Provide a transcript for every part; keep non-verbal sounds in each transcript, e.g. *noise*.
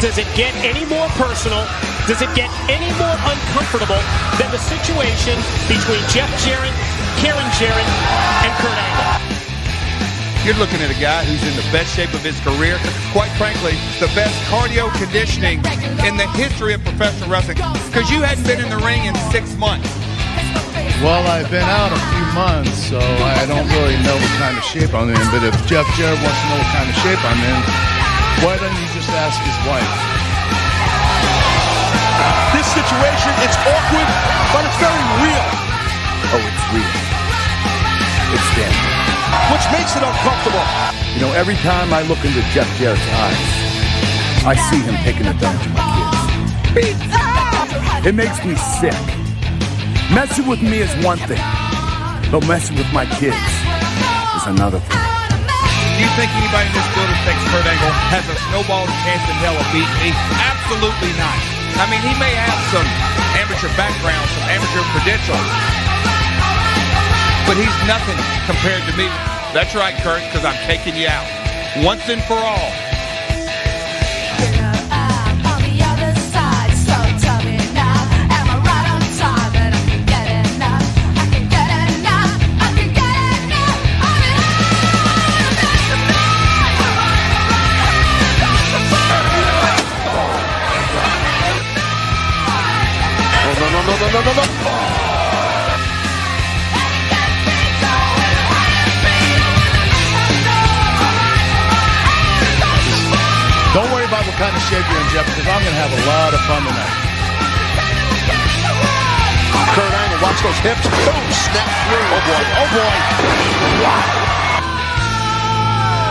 does it get any more personal? Does it get any more uncomfortable than the situation between Jeff Jarrett, Karen Jarrett, and Kurt Angle? You're looking at a guy who's in the best shape of his career. Quite frankly, the best cardio conditioning in the history of professional wrestling. Because you hadn't been in the ring in six months. Well, I've been out a few months, so I don't really know what kind of shape I'm in. But if Jeff Jarrett wants to know what kind of shape I'm in, why don't you just ask his wife? This situation, it's awkward, but it's very real. Oh, it's real. It's them. Which makes it uncomfortable. You know, every time I look into Jeff Jarrett's eyes, I see him taking a gun to my kids. It makes me sick. Messing with me is one thing, but messing with my kids is another thing. You think anybody in this building thinks Kurt Angle has a snowball's chance in hell of beating me? Absolutely not. I mean, he may have some amateur background, some amateur credentials, but he's nothing compared to me. That's right, Kurt, because I'm taking you out once and for all. No, no, no, no. Don't worry about what kind of shape you're in, Jeff, because I'm going to have a lot of fun tonight. Kurt Angle, watch those hips. Boom, snap through. Oh boy, oh boy.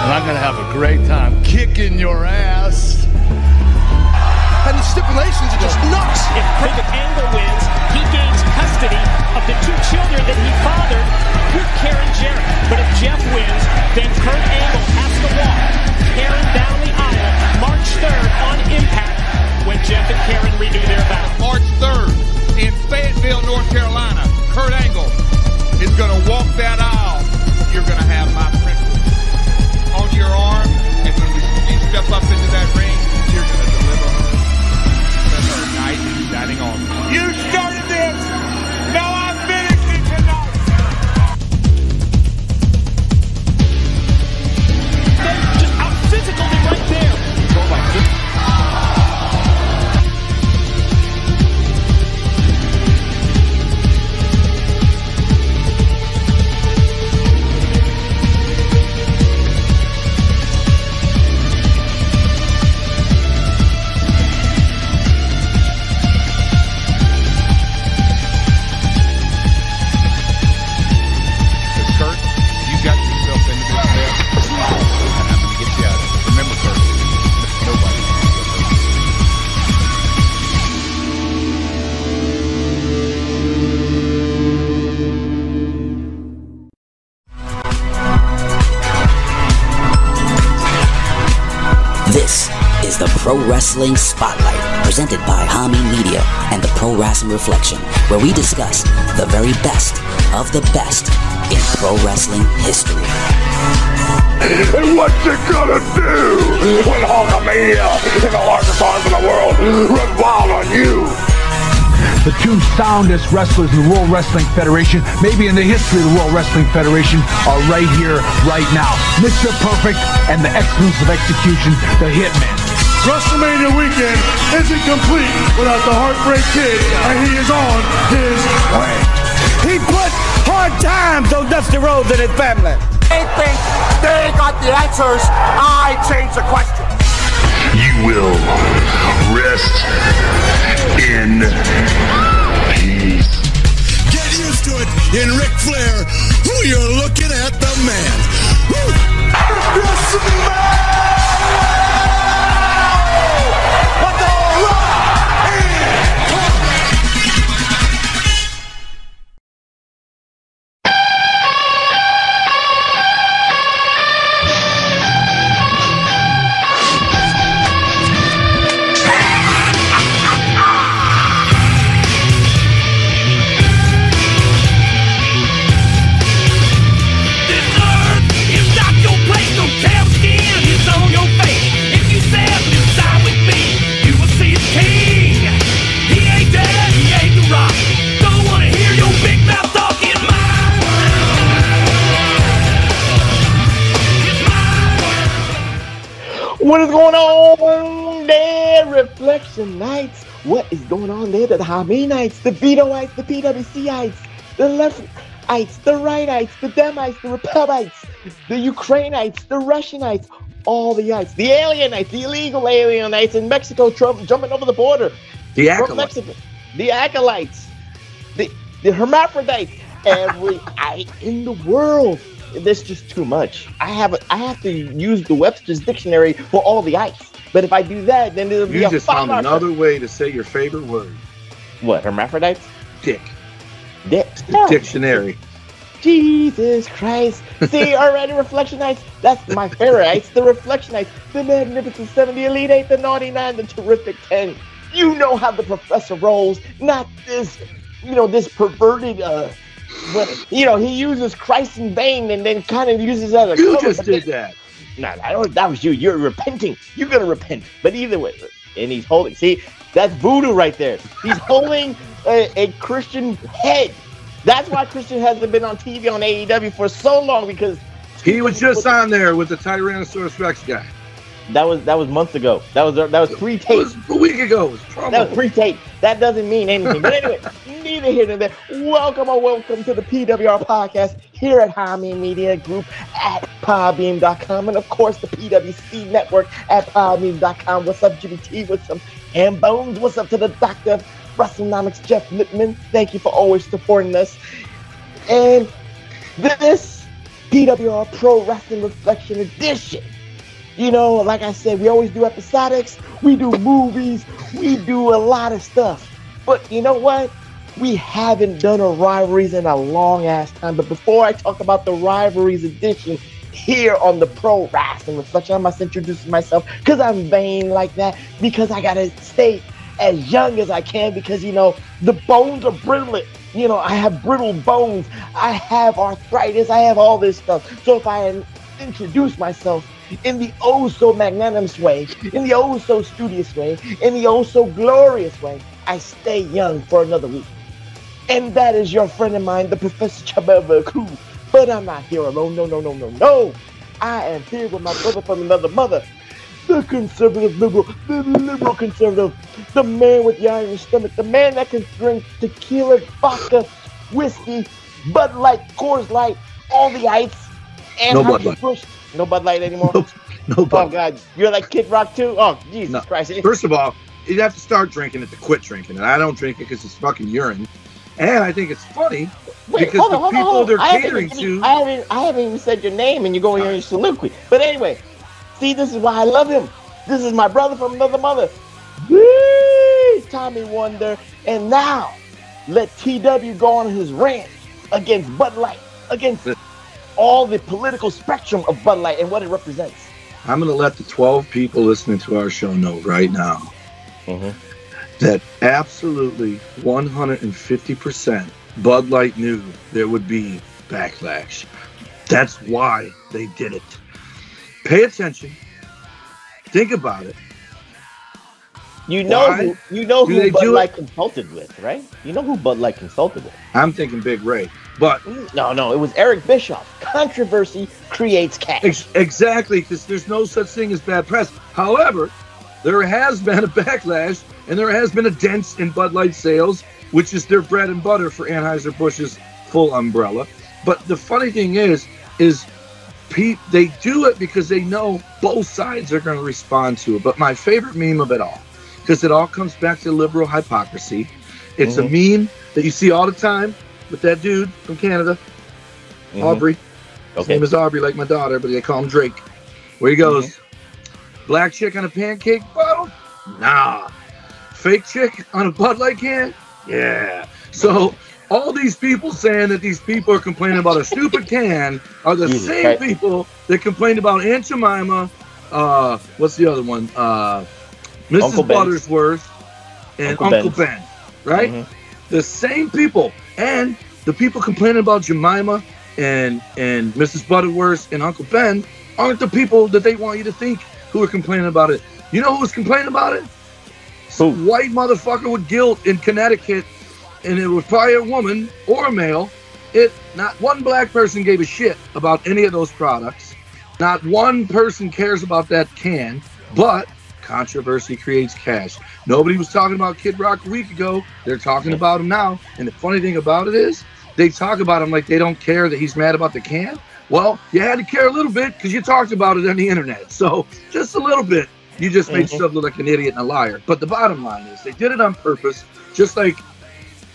And I'm going to have a great time kicking your ass. And the stipulations are just nuts. If Kurt Angle wins, he gains custody of the two children that he fathered with Karen Jarrett. But if Jeff wins, then Kurt Angle has to walk Karen down the aisle March 3rd on Impact when Jeff and Karen renew their vows. March 3rd in Fayetteville, North Carolina, Kurt Angle is going to walk that aisle. Wrestling Spotlight, presented by Hami Media and the Pro Wrestling Reflection, where we discuss the very best of the best in pro wrestling history. And what you gonna do when Hulkamania and the largest arms in the world run wild on you? The two soundest wrestlers in the World Wrestling Federation, maybe in the history of the World Wrestling Federation, are right here, right now. Mr. Perfect and the excellence of execution, the Hitman. WrestleMania weekend isn't complete without the Heartbreak Kid, and he is on his way. He put hard times on Dusty Rhodes and his family. They think they got the answers. I change the question. You will rest in peace. Get used to it in Ric Flair. Who you're looking at, the man. What Reflectionites. What is going on there? The Haminites, the Vetoites, the PWCites, the leftites, the rightites, the Demites, the Republicites, the Ukrainites, the Russianites, all the ites, the alienites, the illegal alienites in Mexico Trump jumping over the border. The acolytes. Mexico. The acolytes. The, the hermaphrodites. Every ite in the world. This just too much. I have a, I have to use the Webster's dictionary for all the ites. But if I do that, then it'll be You a just found another way to say your favorite word. What hermaphrodites? Dick. Dick. Dictionary. Jesus Christ. See, *laughs* already Reflectionites. That's my favorite. It's the Reflectionites, the Magnificent Seven, the Elite Eight, the Naughty Nine, the Terrific Ten. You know how the professor rolls, not this, you know, this perverted, uh, what, you know, he uses Christ in vain and then kind of uses as You just did that. No, I don't, that was you. You're repenting. You're gonna repent. But either way, and he's holding. See, that's voodoo right there. He's holding a, a Christian head. That's why Christian hasn't been on TV on AEW for so long because He was just on there with the Tyrannosaurus Rex guy. that was that was months ago. That was that was pre-tape. A week ago. It was promo. That was pre-tape. That doesn't mean anything. But anyway, *laughs* neither here nor there. Welcome or welcome to the PWR podcast here at Hami Media Group at podbean.com and of course the PWC network at podbean.com. What's up, Jimmy T? What's up, and Bones? What's up to the Doctor of WrestleNomics, Jeff Lippman? Thank you for always supporting us. And this PWR Pro Wrestling Reflection Edition. You know, like I said, we always do episodics, we do movies, we do a lot of stuff. But you know what? We haven't done a rivalries in a long ass time. But before I talk about the rivalries edition here on the Pro Wrestling Reflection, I must introduce myself because I'm vain like that, because I gotta stay as young as I can because you know the bones are brittle. You know, I have brittle bones, I have arthritis, I have all this stuff. So if I introduce myself in the oh so magnanimous way, in the oh so studious way, in the oh so glorious way, I stay young for another week. And that is your friend of mine, the Professor Chababaku. But I'm not here alone. No, no, no, no, no. I am here with my brother from another mother. The conservative liberal, the liberal conservative, the man with the iron stomach, the man that can drink tequila, vodka, whiskey, Bud Light, Coors Light, all the ice, and No Busch. No Bud Light anymore. No, no Oh God, you're like Kid Rock too. Oh Jesus No. Christ! *laughs* First of all, you have to start drinking it to quit drinking it. I don't drink it because it's fucking urine. And I think it's funny Wait, because hold the hold on, people hold on. they're I catering even- to. I haven't, I haven't even said your name, and you're going here in soliloquy. But anyway, see, this is why I love him. This is my brother from another mother. Whee! Tommy Wonder, and now let TW go on his rant against Bud Light, against all the political spectrum of Bud Light and what it represents. I'm going to let the 12 people listening to our show know right now mm-hmm. that absolutely 150% Bud Light knew there would be backlash. That's why they did it. Pay attention. Think about it. You know, Why who, you know who they Bud do it? Light consulted with, right? You know who Bud Light consulted with. I'm thinking Big Ray. But No, no, it was Eric Bischoff. Controversy creates cash. Ex- exactly, because there's no such thing as bad press. However, there has *laughs* been a backlash and there has been a dent in Bud Light sales, which is their bread and butter for Anheuser-Busch's full umbrella. But the funny thing is, is Pete, they do it because they know both sides are going to respond to it. But my favorite meme of it all, because it all comes back to liberal hypocrisy. It's a mm-hmm. meme that you see all the time with that dude from Canada, Mhm. Aubrey. His Okay. name is Aubrey, like my daughter, but they call him Drake. Where he goes, black chick on a pancake bottle? Nah. Fake chick on a Bud Light can? Yeah. So all these people saying that these people are complaining about a stupid can are the Jesus same Christ. people that complained about Aunt Jemima. Uh, what's the other one? Uh, Mrs. Uncle Ben's. Buttersworth and Uncle Uncle, Ben, right? Mhm. The same people, and the people complaining about Jemima and and Mrs. Butterworth and Uncle Ben aren't the people that they want you to think who are complaining about it. You know who was complaining about it? Some white motherfucker with guilt in Connecticut, and it was probably a woman or a male. It not one black person gave a shit about any of those products. Not one person cares about that can, but controversy creates cash. Nobody was talking about Kid Rock a week ago. They're talking about him now. And the funny thing about it is, they talk about him like they don't care that he's mad about the can. Well, you had to care a little bit because you talked about it on the internet. So just a little bit. You just made Mhm. yourself look like an idiot and a liar. But the bottom line is, they did it on purpose, just like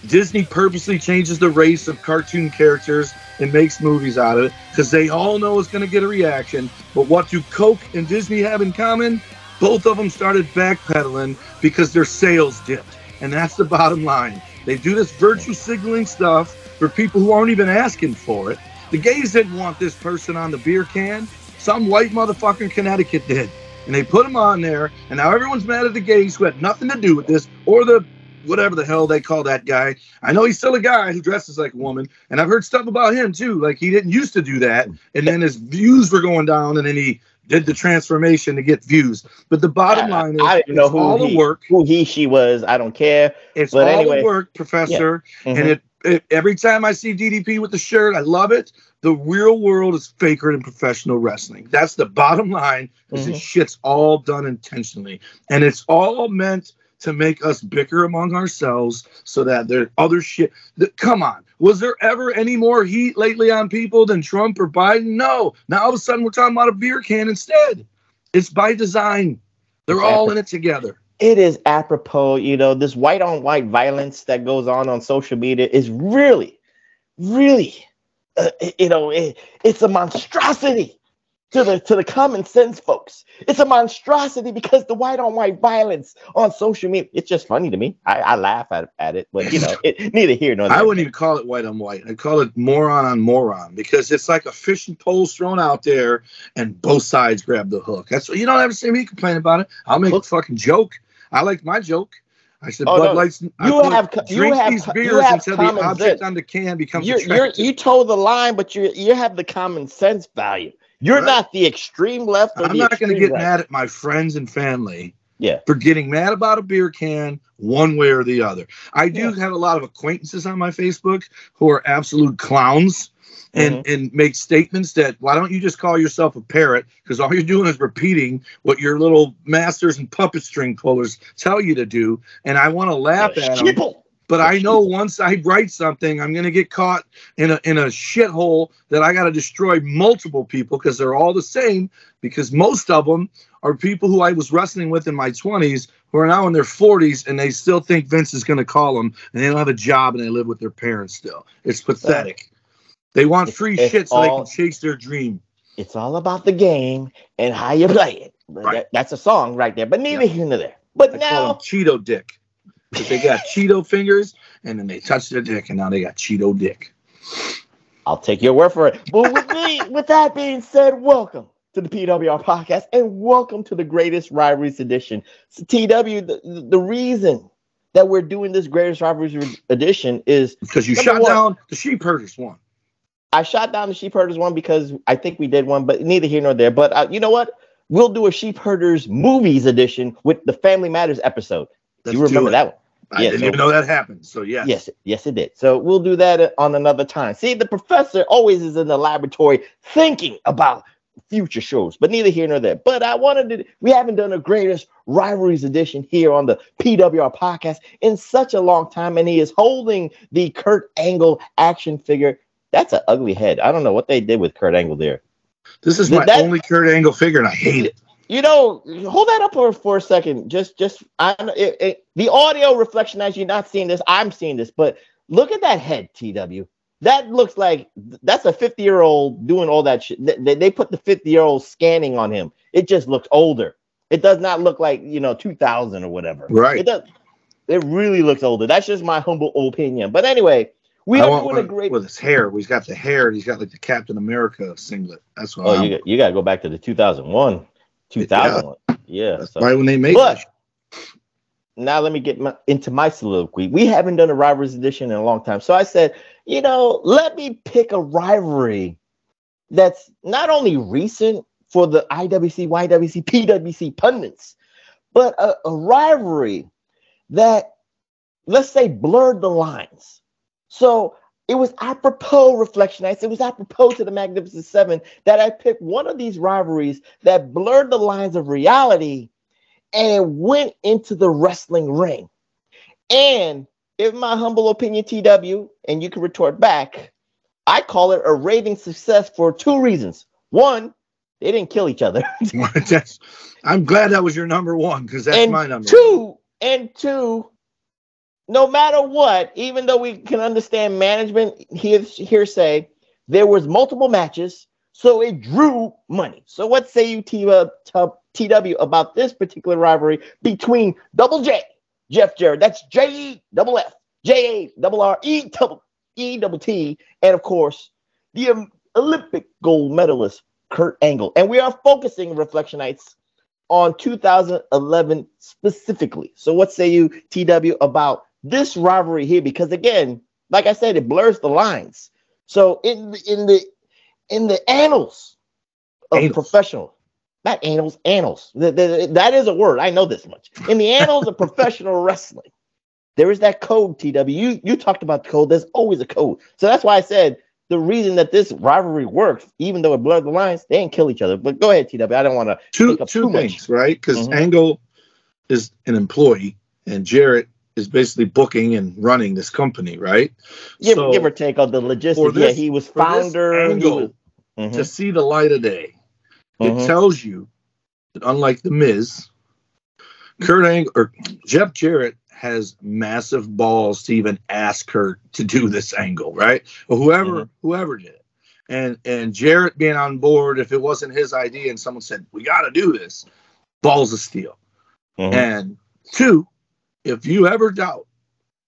Disney purposely changes the race of cartoon characters and makes movies out of it because they all know it's going to get a reaction. But what do Coke and Disney have in common? Both of them started backpedaling because their sales dipped. And that's the bottom line. They do this virtue signaling stuff for people who aren't even asking for it. The gays didn't want this person on the beer can. Some white motherfucker in Connecticut did. And they put him on there. And now everyone's mad at the gays who had nothing to do with this or the whatever the hell they call that guy. I know he's still a guy who dresses like a woman, and I've heard stuff about him too. Like he didn't used to do that, and then his views were going down, and then he did the transformation to get views. But the bottom line is, I didn't know who all he, the work. who he, she was. I don't care. It's But all anyway, the work, Professor. Yeah. And Mhm. it, it every time I see DDP with the shirt, I love it. The real world is faker than professional wrestling. That's the bottom line. Because Mhm. this shit's all done intentionally, and it's all meant to make us bicker among ourselves so that there other shit. That, come on, was there ever any more heat lately on people than Trump or Biden? No. Now all of a sudden we're talking about a beer can instead. It's by design. They're all in it together. it is apropos, you know, this white on white violence that goes on on social media is really, really, uh, you know, it, it's a monstrosity to the to the common sense folks. It's a monstrosity because the white on white violence on social media. It's just funny to me. I, I laugh at, at it, but you know, it, *laughs* neither here nor there. I wouldn't even call it white on white. I'd call it moron on moron because it's like a fishing pole's thrown out there and both sides grab the hook. That's you don't ever see me complain about it. I'll make a fucking joke. I like my joke. I said Oh, Bud no. Lights. You put, have co- you drink have these you beers have until the object sense. on the can becomes you're you toe the line, but you you have the common sense value. You're Right. not the extreme left or I'm not going to get right. mad at my friends and family Yeah. for getting mad about a beer can one way or the other. I do have a lot of acquaintances on my Facebook who are absolute clowns and Mm-hmm. and make statements that why don't you just call yourself a parrot because all you're doing is repeating what your little masters and puppet string pullers tell you to do and I want to laugh at them. But oh, I know once I write something, I'm going to get caught in a in a shithole that I got to destroy multiple people because they're all the same. Because most of them are people who I was wrestling with in my 20s who are now in their 40s and they still think Vince is going to call them and they don't have a job and they live with their parents still. It's pathetic. They want free it's shit so they can chase their dream. It's all about the game and how you play it. Right. that- that's a song right there. But neither here nor there. But I now Cheeto Dick. 'Cause they got Cheeto fingers and then they touch their dick and now they got Cheeto Dick. I'll take your word for it. But with me, with that being said, welcome to the PWR podcast and welcome to the greatest rivalries edition. So TW, the, the reason that we're doing this greatest rivalries edition is Because you shot one. down the sheep herders one. I shot down the sheep herders one because I think we did one, but neither here nor there. But uh, you know what? We'll do a sheep herders movies edition with the Family Matters episode. Let's you remember that one? I Yeah, didn't even know that happened. So yes. Yes, yes, it did. So we'll do that uh, on another time. See, the professor always is in the laboratory thinking about future shows, but neither here nor there. But I wanted to, we haven't done a greatest rivalries edition here on the PWR podcast in such a long time, and he is holding the Kurt Angle action figure. That's an ugly head. I don't know what they did with Kurt Angle there. This is my that- only Kurt Angle figure, and I hate it. You know, hold that up for, for a second. Just, just, I it, it, the audio reflection as you're not seeing this, I'm seeing this, but look at that head, TW. That looks like that's a 50 year old doing all that shit. They, they put the 50 year old scanning on him. It just looks older. It does not look like you know 2000 or whatever. Right. It does. It really looks older. That's just my humble opinion. But anyway, we I are doing one a great. with his hair. He's got the hair. He's got like the Captain America singlet. That's what Oh, I'm. you got, you got to go back to the 2001, 2001. Yeah. That's so- why when they make But it, now let me get my, into my soliloquy. We haven't done a rivalries edition in a long time. So I said, you know, let me pick a rivalry that's not only recent for the IWC, YWC, PWC pundits, but a, a rivalry that, let's say, blurred the lines. So it was apropos reflectionites. It was apropos to the Magnificent Seven that I picked one of these rivalries that blurred the lines of reality and it went into the wrestling ring. And in my humble opinion, TW, and you can retort back, I call it a raving success for two reasons. One, they didn't kill each other. *laughs* I'm glad that was your number one because that's and my number. Two, and two, no matter what, even though we can understand management hearsay, there was multiple matches, so it drew money. So what say you, uh, TW, about this particular rivalry between Double J, Jeff Jarrett, that's J E double F, J A double R E double E double T, and of course the Olympic gold medalist Kurt Angle. And we are focusing Reflectionites on 2011 specifically. So what say you, TW, about this rivalry here because again, like I said, it blurs the lines. So in in the in the annals of annals. professional, not annals, annals. The, the, that is a word. I know this much. In the annals of *laughs* professional wrestling, there is that code. TW, you you talked about the code. There's always a code. So that's why I said the reason that this rivalry works, even though it blurred the lines, they didn't kill each other. But go ahead, TW. I don't want to two two things, much. right? Because mm-hmm. Angle is an employee and Jarrett is basically booking and running this company, right? Give, so, give or take on the logistics. This, yeah, he was founder. Angle, was, mm-hmm. To see the light of day, mm-hmm. it tells you that unlike the Miz, Kurt Angle or Jeff Jarrett has massive balls to even ask her to do this angle, right? Or whoever mm-hmm. whoever did it. And and Jarrett being on board, if it wasn't his idea and someone said, We gotta do this, balls of steel. Mm-hmm. And two, if you ever doubt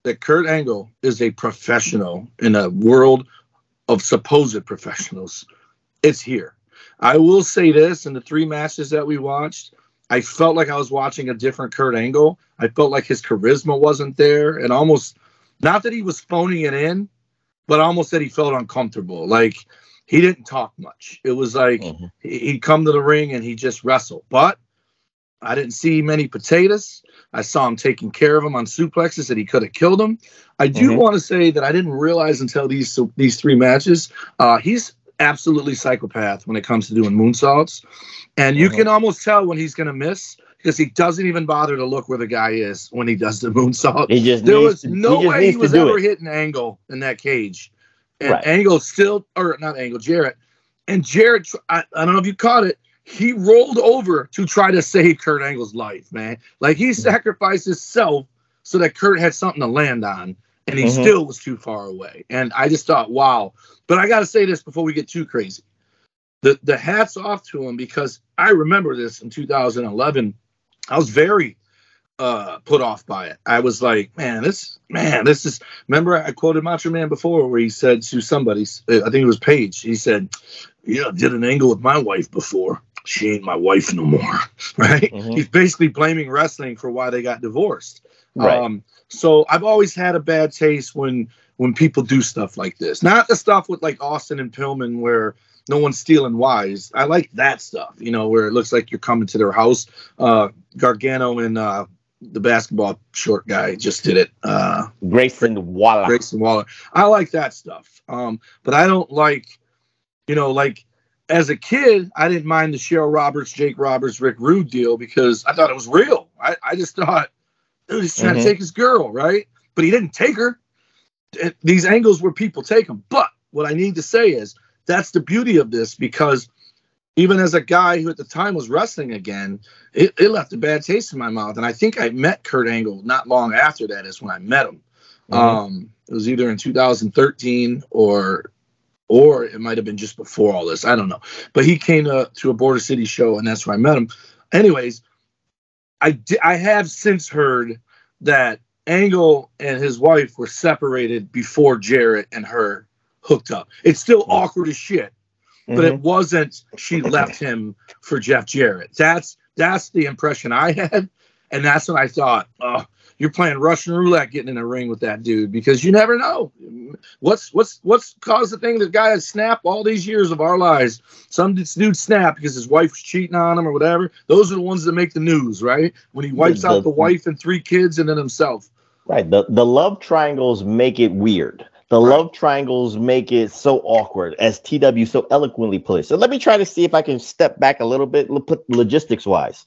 that Kurt Angle is a professional in a world of supposed professionals, it's here. I will say this in the three matches that we watched, I felt like I was watching a different Kurt Angle. I felt like his charisma wasn't there and almost not that he was phoning it in, but almost that he felt uncomfortable. Like he didn't talk much. It was like mm-hmm. he'd come to the ring and he just wrestled. But I didn't see many potatoes. I saw him taking care of him on suplexes that he could have killed him. I do mm-hmm. want to say that I didn't realize until these these three matches, uh, he's absolutely psychopath when it comes to doing moonsaults, and you mm-hmm. can almost tell when he's going to miss because he doesn't even bother to look where the guy is when he does the moonsault. He just there was to, no he way he was ever it. hitting Angle in that cage, and right. Angle still or not Angle Jarrett, and Jarrett. I, I don't know if you caught it he rolled over to try to save Kurt Angle's life, man. Like he sacrificed himself so that Kurt had something to land on, and he mm-hmm. still was too far away. And I just thought, wow. But I got to say this before we get too crazy. The the hats off to him because I remember this in 2011. I was very uh put off by it. I was like, man, this man, this is remember I quoted Macho Man before where he said to somebody, I think it was Page, he said, Yeah, I did an angle with my wife before she ain't my wife no more. *laughs* Right? Mm-hmm. He's basically blaming wrestling for why they got divorced. Right. Um, so I've always had a bad taste when when people do stuff like this. Not the stuff with like Austin and Pillman where no one's stealing wise. I like that stuff, you know, where it looks like you're coming to their house. Uh, Gargano and uh, the basketball short guy just did it. Uh, Grayson Waller. Grayson Waller. I like that stuff. Um, but I don't like, you know, like as a kid, I didn't mind the Cheryl Roberts, Jake Roberts, Rick Rude deal because I thought it was real. I, I just thought, dude, he's trying mm-hmm. to take his girl, right? But he didn't take her. These angles where people take them. But what I need to say is that's the beauty of this because even as a guy who at the time was wrestling again, it, it left a bad taste in my mouth. And I think I met Kurt Angle not long after that is when I met him. Mm-hmm. Um, it was either in 2013 or or it might have been just before all this. I don't know. But he came to, to a Border City show, and that's where I met him. Anyways, I di- I have since heard that Angle and his wife were separated before Jarrett and her hooked up. It's still awkward as shit, but mm-hmm. it wasn't. She *laughs* left him for Jeff Jarrett. That's that's the impression I had, and that's when I thought, oh, you're playing Russian roulette getting in a ring with that dude because you never know. What's what's what's caused the thing that guy has snapped all these years of our lives? Some dude snapped because his wife was cheating on him or whatever. Those are the ones that make the news, right? When he wipes the, out the wife and three kids and then himself. Right. The the love triangles make it weird. The love triangles make it so awkward, as TW so eloquently put it. So let me try to see if I can step back a little bit, put logistics wise.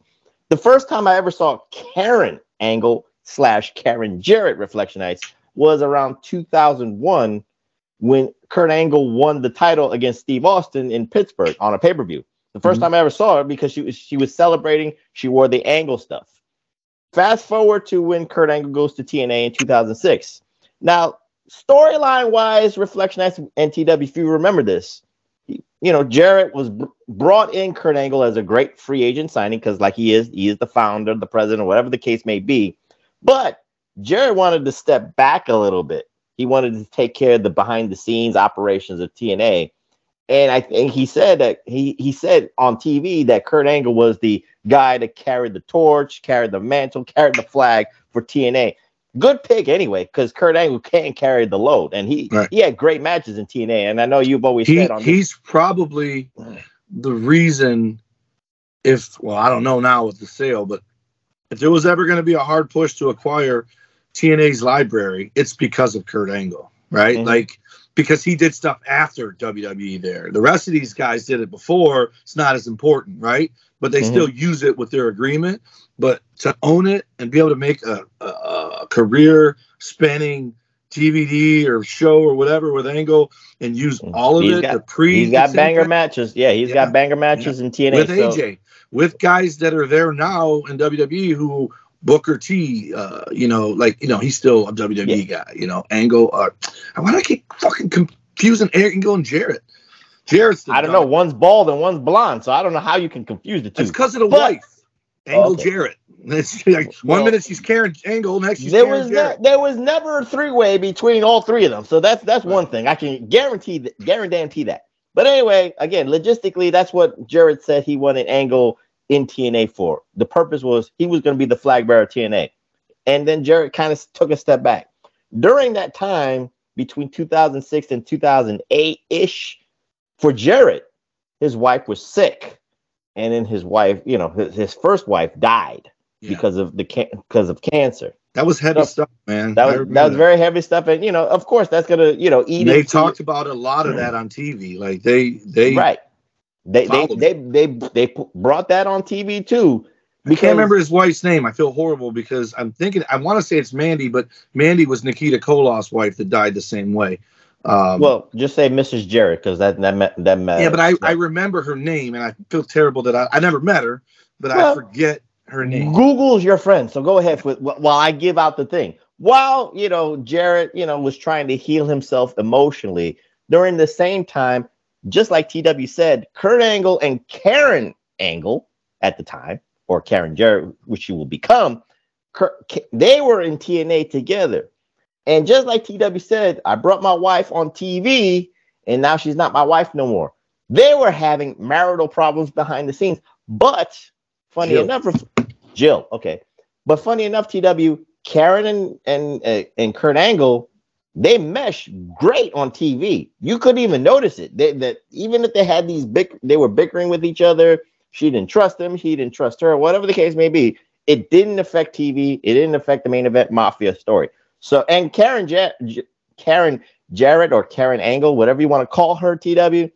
The first time I ever saw Karen Angle slash Karen Jarrett Reflection Reflectionites was around 2001 when Kurt Angle won the title against Steve Austin in Pittsburgh on a pay per view. The 1st mm-hmm. time I ever saw her because she was she was celebrating. She wore the Angle stuff. Fast forward to when Kurt Angle goes to TNA in 2006. Now, storyline wise, Reflection X and TW, if you remember this, you know, Jarrett was br- brought in Kurt Angle as a great free agent signing because, like he is, he is the founder, the president, whatever the case may be. But Jarrett wanted to step back a little bit. He wanted to take care of the behind the scenes operations of TNA. And I think he said that he he said on TV that Kurt Angle was the guy that carried the torch, carried the mantle, carried the flag for TNA. Good pick anyway, because Kurt Angle can carry the load, and he Right. he had great matches in TNA. And I know you've always He, said on this, he's probably the reason if well i don't know now with the sale but if there was ever going to be a hard push to acquire tna's library it's because of kurt angle right Mhm. like because he did stuff after wwe there the rest of these guys did it before it's not as important right but they Mhm. still use it with their agreement but to own it and be able to make a, a, a career spanning dvd or show or whatever with angle and use all of Mm. He's it got- the pre, he's got banger matches. Yeah, he's Yeah. got banger matches in TNA. with so- AJ, with guys that are there now in WWE who Booker T, uh, you know, like you know, he's still a WWE guy. You know, Angle. Uh, why do I keep fucking confusing Angle and Jarrett? Jarrett's the I don't guy. know. One's bald and one's blonde, so I don't know how you can confuse the two. It's because of the But- wife, Angle Okay. Jarrett. *laughs* Like one Well, minute she's Karen Angle, next she's there Karen was ne- there was never a three way between all three of them. So that's that's one thing I can guarantee that guarantee that. But anyway, again, logistically, that's what Jarrett said he wanted Angle in TNA for. The purpose was he was going to be the flag bearer of TNA, and then Jarrett kind of took a step back. During that time between 2006 and 2008 ish, for Jarrett, his wife was sick, and then his wife, you know, his, his first wife died because of the can- because of cancer. That was heavy stuff, man. That was that was very heavy stuff, and you know, of course, that's gonna you know eat. They talked about a lot of that on TV. Like they, they right. They they, they they they brought that on TV too. I can't remember his wife's name. I feel horrible because I'm thinking I want to say it's Mandy, but Mandy was Nikita Koloff's wife that died the same way. Um, Well, just say Mrs. Jarrett because that that met, that matters. yeah, but I, I remember her name, and I feel terrible that I, I never met her, but I forget her name. Google's your friend, so go ahead with while I give out the thing. While you know Jarrett, you know, was trying to heal himself emotionally during the same time, just like TW said, Kurt Angle and Karen Angle at the time, or Karen Jarrett, which she will become, Kurt, they were in TNA together. And just like TW said, I brought my wife on TV, and now she's not my wife no more. They were having marital problems behind the scenes, but funny Jill. enough, Jill. Okay, but funny enough, TW, Karen and and uh, and Kurt Angle, they mesh great on TV. You couldn't even notice it. They, that even if they had these big, they were bickering with each other. She didn't trust him. He didn't trust her. Whatever the case may be, it didn't affect TV. It didn't affect the main event mafia story. So and Karen ja- J- Karen Jarrett or Karen Angle, whatever you want to call her, TW,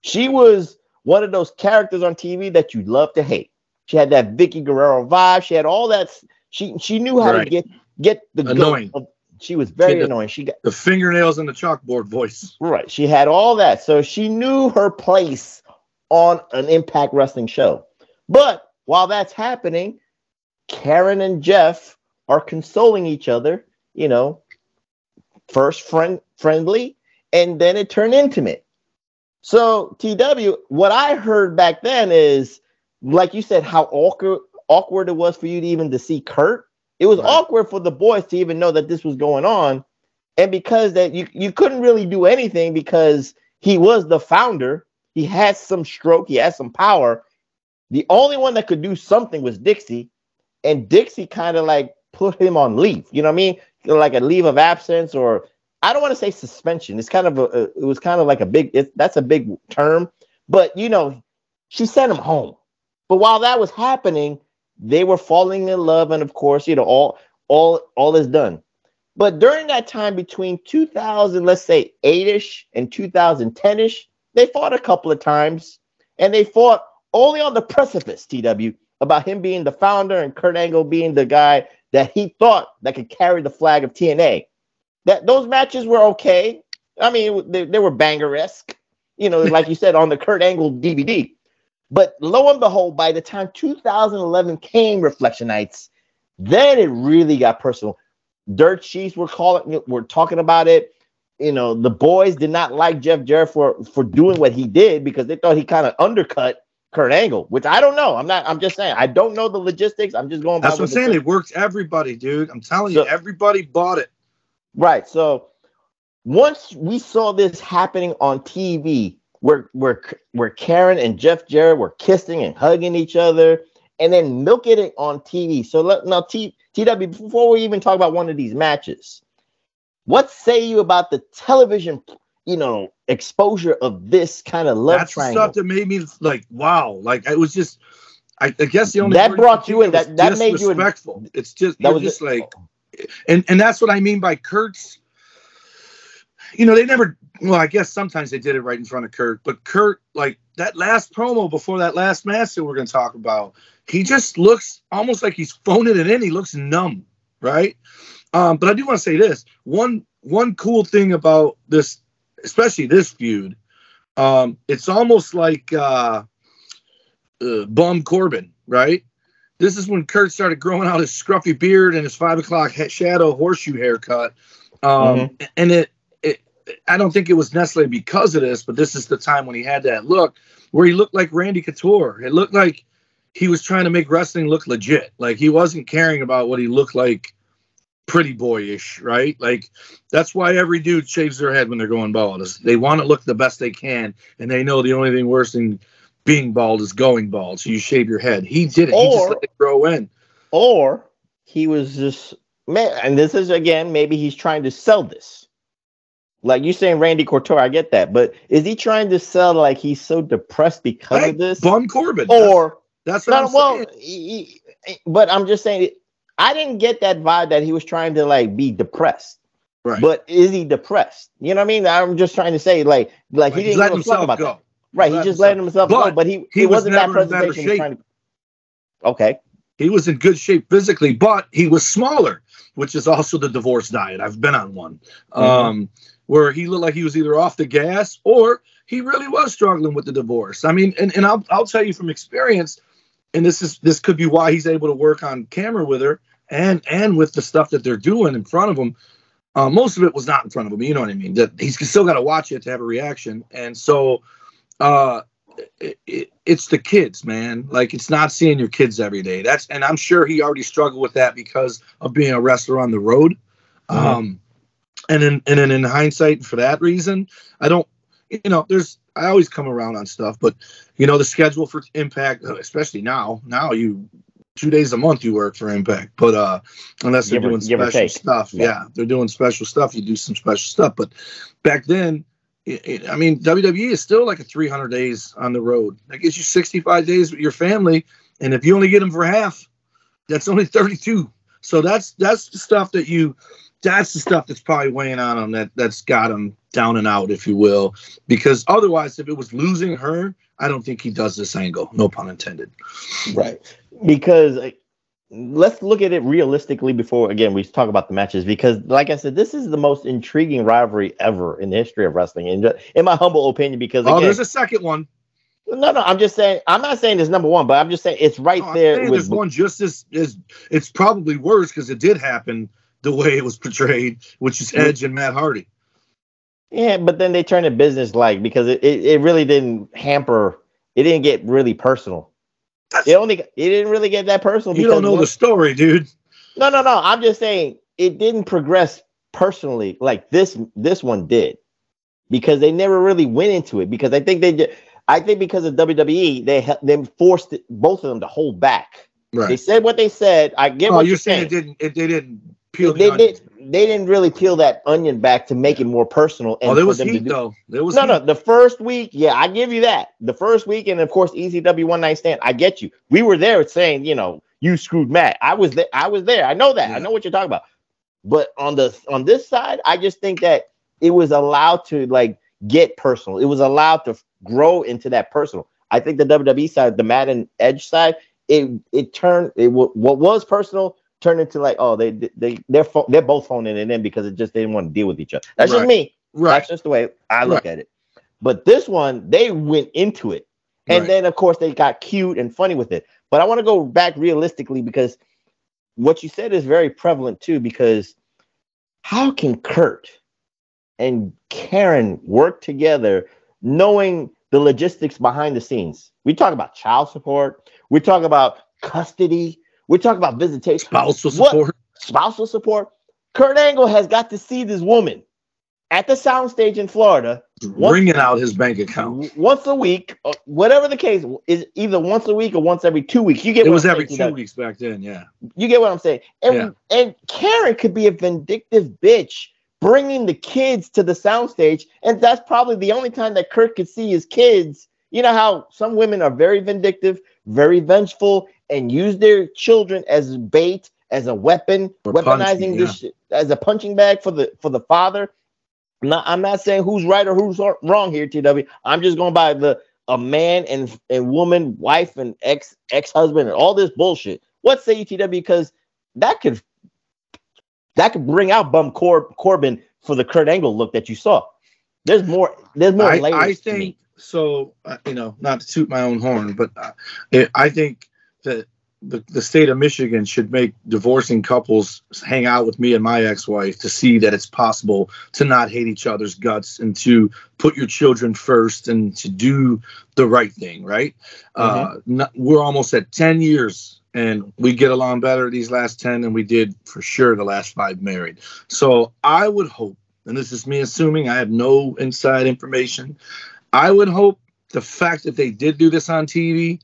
she was one of those characters on TV that you love to hate. She had that Vickie Guerrero vibe. She had all that. She she knew how to get get the Annoying. of- She was very She the- annoying. She got The fingernails and the chalkboard voice. right. She had all that, so she knew her place on an Impact Wrestling show. But while that's happening, Karen and Jeff are consoling each other. You know, first friend friendly, and then it turned intimate. So TW, what I heard back then is, like you said, how awkward awkward it was for you to even to see Kurt. It was awkward for the boys to even know that this was going on, and because that you you couldn't really do anything because he was the founder. He had some stroke. He had some power. The only one that could do something was Dixie, and Dixie kind of like put him on leave. You know what I mean? Like a leave of absence, or I don't want to say suspension. It's kind of a, a it was kind of like a big. It, that's a big term, but you know, she sent him home. But while that was happening, they were falling in love, and of course, you know, all all all is done. But during that time between 2000, let's say 8ish and 2010ish, they fought a couple of times and they fought only on the precipice, TW, about him being the founder and Kurt Angle being the guy that he thought that could carry the flag of TNA. That those matches were okay. I mean, they, they were banger-esque, you know, like you said on the Kurt Angle DVD. But lo and behold, by the time 2011 came, Reflectionites, then it really got personal. Dirt sheets were calling, were talking about it. You know, the boys did not like Jeff Jarrett for for doing what he did because they thought he kind of undercut Kurt Angle, which I don't know. I'm not. I'm just saying I don't know the logistics. I'm just going. That's what I'm saying. It worked everybody, dude. I'm telling so, you, everybody bought it. Right. So once we saw this happening on TV, where where where Karen and Jeff Jarrett were kissing and hugging each other, and then milking it on TV. So let now T, TW before we even talk about one of these matches, what say you about the television, you know, exposure of this kind of love That's triangle? stuff that made me like, wow, like it was just. I, I guess the only that brought you in. That that made you respectful. It's just that was just like, and and that's what I mean by Kurt's. You know, they never. Well, I guess sometimes they did it right in front of Kurt, but Kurt, like that last promo before that last match that we're going to talk about, he just looks almost like he's phoning it in. He looks numb, right? Um, but I do want to say this one one cool thing about this, especially this feud, um, it's almost like uh, uh, Bum Corbin, right? This is when Kurt started growing out his scruffy beard and his five o'clock shadow horseshoe haircut, um, mm-hmm. and it, it, I don't think it was necessarily because of this, but this is the time when he had that look where he looked like Randy Couture. It looked like he was trying to make wrestling look legit. Like he wasn't caring about what he looked like pretty boyish, right? Like that's why every dude shaves their head when they're going bald. Is they want to look the best they can, and they know the only thing worse than being bald is going bald. So you shave your head. He did it. Or, he just let it grow in. Or he was just man, and this is again, maybe he's trying to sell this. Like you saying Randy Couture, I get that, but is he trying to sell like he's so depressed because of this? Bum Corbin. Or that's what I'm well, he, he, but I'm just saying, I didn't get that vibe that he was trying to like be depressed. Right. But is he depressed? You know what I mean? I'm just trying to say, like, like, he didn't a fuck about go. that. Right. He, he just let himself go, but he he, wasn't that presentation. To... Okay. He was in good shape physically, but he was smaller, which is also the divorce diet. I've been on one, mm-hmm. um, where he looked like he was either off the gas or he really was struggling with the divorce. I mean, and, and I'll I'll tell you from experience, and this is this could be why he's able to work on camera with her and and with the stuff that they're doing in front of him. Uh, most of it was not in front of him. You know what I mean? That he's still got to watch it to have a reaction, and so uh, it, it, it's the kids, man. Like it's not seeing your kids every day. That's and I'm sure he already struggled with that because of being a wrestler on the road. Mm-hmm. Um, and in and then in hindsight, for that reason, I don't. You know, there's I always come around on stuff, but you know the schedule for Impact, uh, especially now. Now you two days a month you work for Impact, but uh, unless they're doing special stuff, yeah. yeah, they're doing special stuff. You do some special stuff, but back then, it, it, I mean, WWE is still like a 300 days on the road. That gives you 65 days with your family, and if you only get them for half, that's only 32. So that's that's the stuff that you that's the stuff that's probably weighing on him that that's got him down and out, if you will. Because otherwise, if it was losing her, I don't think he does this angle. No pun intended. Right. Because let's look at it realistically before again we talk about the matches. Because, like I said, this is the most intriguing rivalry ever in the history of wrestling, in, in my humble opinion. Because oh, again, oh, there's a second one. No, no, I'm just saying. I'm not saying it's number one, but I'm just saying it's right no, there. With, there's one just as is. It's probably worse because it did happen the way it was portrayed, which is Edge and Matt Hardy. Yeah, but then they turned it business like because it, it, it, really didn't hamper. It didn't get really personal. It only it didn't really get that personal. Because you don't know the story, dude. No, no, no. I'm just saying it didn't progress personally like this. This one did because they never really went into it because I think they did. I think because of WWE, they they forced both of them to hold back. Right. They said what they said. I get. Oh, what you're, you're saying, saying. It didn't. It, they didn't peel the they did they didn't really peel that onion back to make it more personal. And oh, there was heat do, though. There was no, heat. no. The first week, yeah, I give you that. The first week, and of course, ECW one night stand. I get you. We were there saying, you know, you screwed Matt. I was there. I was there. I know that. Yeah. I know what you're talking about. But on the on this side, I just think that it was allowed to like get personal. It was allowed to grow into that personal. I think the WWE side, the Matt and Edge side, it it turned it what was personal turned into like oh they they they're pho- they're both phoning it in because it just they didn't want to deal with each other. That's Right. just me. Right. That's just the way I look at it. But this one, they went into it. And Right. then of course they got cute and funny with it. But I want to go back realistically because what you said is very prevalent too, because how can Kurt and Karen work together knowing the logistics behind the scenes? We talk about child support, we talk about custody, we talk about visitation, Spousal What- support. spousal support. Kurt Angle has got to see this woman at the soundstage in Florida once- Ringing out his bank account. once a week, uh, whatever the case is, either once a week or once every two weeks. You get It what was I'm every saying, two weeks back then. Yeah. You get what I'm saying? And Yeah. and Karen could be a vindictive bitch, bringing the kids to the soundstage, and that's probably the only time that Kurt could see his kids. You know how some women are very vindictive, very vengeful, and use their children as bait, as a weapon, Or weaponizing punching, this shit as a punching bag for the for the father. I'm not, I'm not saying who's right or who's wrong here, TW. I'm just going by the a man and and woman, wife and ex ex husband, and all this bullshit. What say you, TW? Because that could that could bring out Bum Cor- Corbin for the Kurt Angle look that you saw. There's more. There's more I, layers. I to me. think so. Uh, you know, not to toot my own horn, but uh, it, I think that the, the state of Michigan should make divorcing couples hang out with me and my ex-wife to see that it's possible to not hate each other's guts and to put your children first and to do the right thing. Right? Uh, not, we're almost at ten years. And we get along better these last 10 than we did for sure the last five married. So I would hope, and this is me assuming I have no inside information, I would hope the fact that they did do this on TV,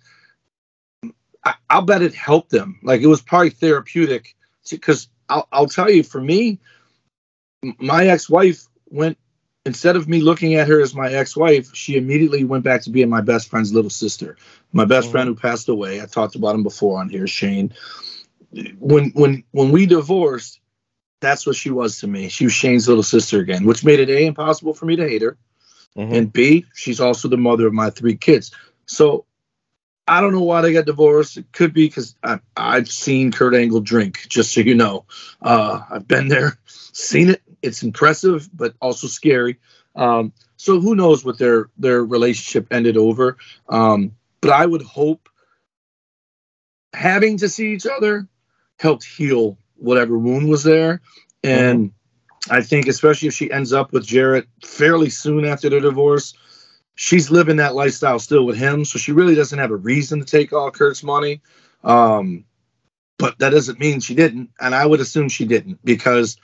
I, I'll bet it helped them. Like it was probably therapeutic because I'll, I'll tell you, for me, my ex-wife went instead of me looking at her as my ex-wife, she immediately went back to being my best friend's little sister. My best friend mm-hmm. who passed away. I talked about him before on here, Shane. When when when we divorced, that's what she was to me. She was Shane's little sister again, which made it a impossible for me to hate her, mm-hmm. and b she's also the mother of my three kids. So I don't know why they got divorced. It could be because I've seen Kurt Angle drink, just so you know. Uh, I've been there, seen it. It's impressive, but also scary. Um, so who knows what their their relationship ended over? Um, but I would hope having to see each other helped heal whatever wound was there. And I think, especially if she ends up with Jarrett fairly soon after their divorce, she's living that lifestyle still with him. So she really doesn't have a reason to take all Kurt's money. Um, but that doesn't mean she didn't. And I would assume she didn't because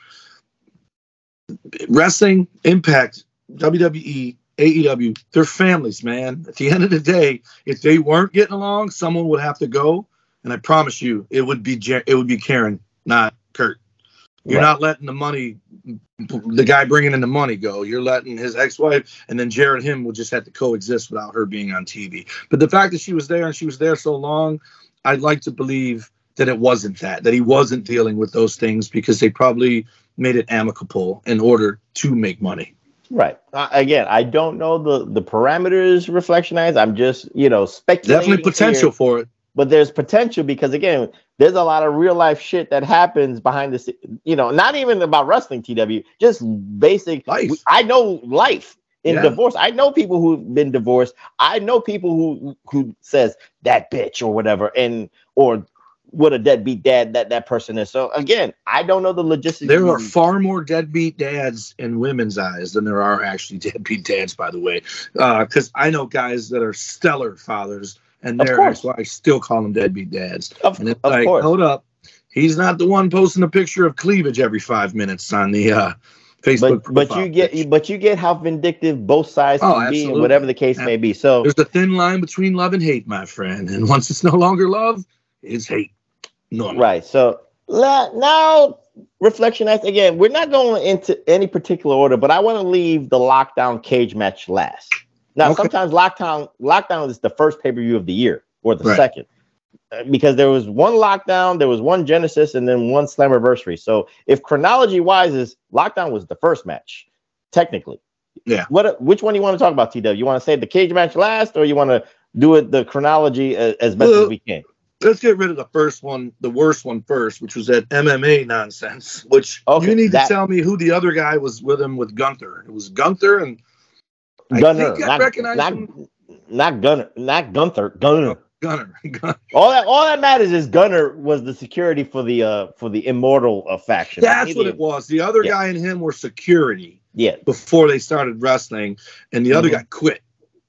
wrestling, Impact, WWE, AEW, they're families, man. At the end of the day, if they weren't getting along, someone would have to go. And I promise you, it would be it would be Karen, not Kurt. You're Right. not letting the money, the guy bringing in the money go. You're letting his ex-wife, and then Jarrett him will just have to coexist without her being on TV. But the fact that she was there and she was there so long, I'd like to believe that it wasn't that, that he wasn't dealing with those things because they probably made it amicable in order to make money. Right. Uh, again, I don't know the the parameters Reflectionites. I'm just you know speculating. Definitely potential here. for it. but there's potential because again there's a lot of real life shit that happens behind the you know not even about wrestling tw just basic life. I know life in Yeah. divorce. I know people who've been divorced. I know people who who says that bitch or whatever and or what a deadbeat dad that that person is. So again i don't know the logistics There are far more deadbeat dads in women's eyes than there are actually *laughs* deadbeat dads, by the way. Uh, because I know guys that are stellar fathers, and Of their course. ex-wives still call them deadbeat dads. Of, and it's like, course. hold up, he's not the one posting a picture of cleavage every five minutes on the uh, Facebook. but but you get but you get how vindictive both sides Oh, can be whatever the case may be so There's a thin line between love and hate, my friend. And once it's no longer love, it's hate. No, Right. So now Reflectionites again, we're not going into any particular order, but I want to leave the lockdown cage match last. Now, Okay. sometimes lockdown lockdown is the first pay per view of the year or the Right. second. uh, because there was one lockdown, there was one Genesis, and then one Slammiversary. So if chronology wise is lockdown was the first match, technically. Yeah. What? Which one do you want to talk about, TW? You want to say the cage match last, or you want to do it the chronology as, as best Well, as we can? Let's get rid of the first one, the worst one first, which was that MMA nonsense. Which Okay, you need that- to tell me who the other guy was with him with Gunther. It was Gunther and Gunner, not, not, not Gunner, not Gunther, Gunner. Gunner. *laughs* Gunner. All that all that matters is Gunner was the security for the uh for the immortal uh, faction. That's what it was. The other Yeah. guy and him were security Yeah, before they started wrestling, and the other Mhm. guy quit.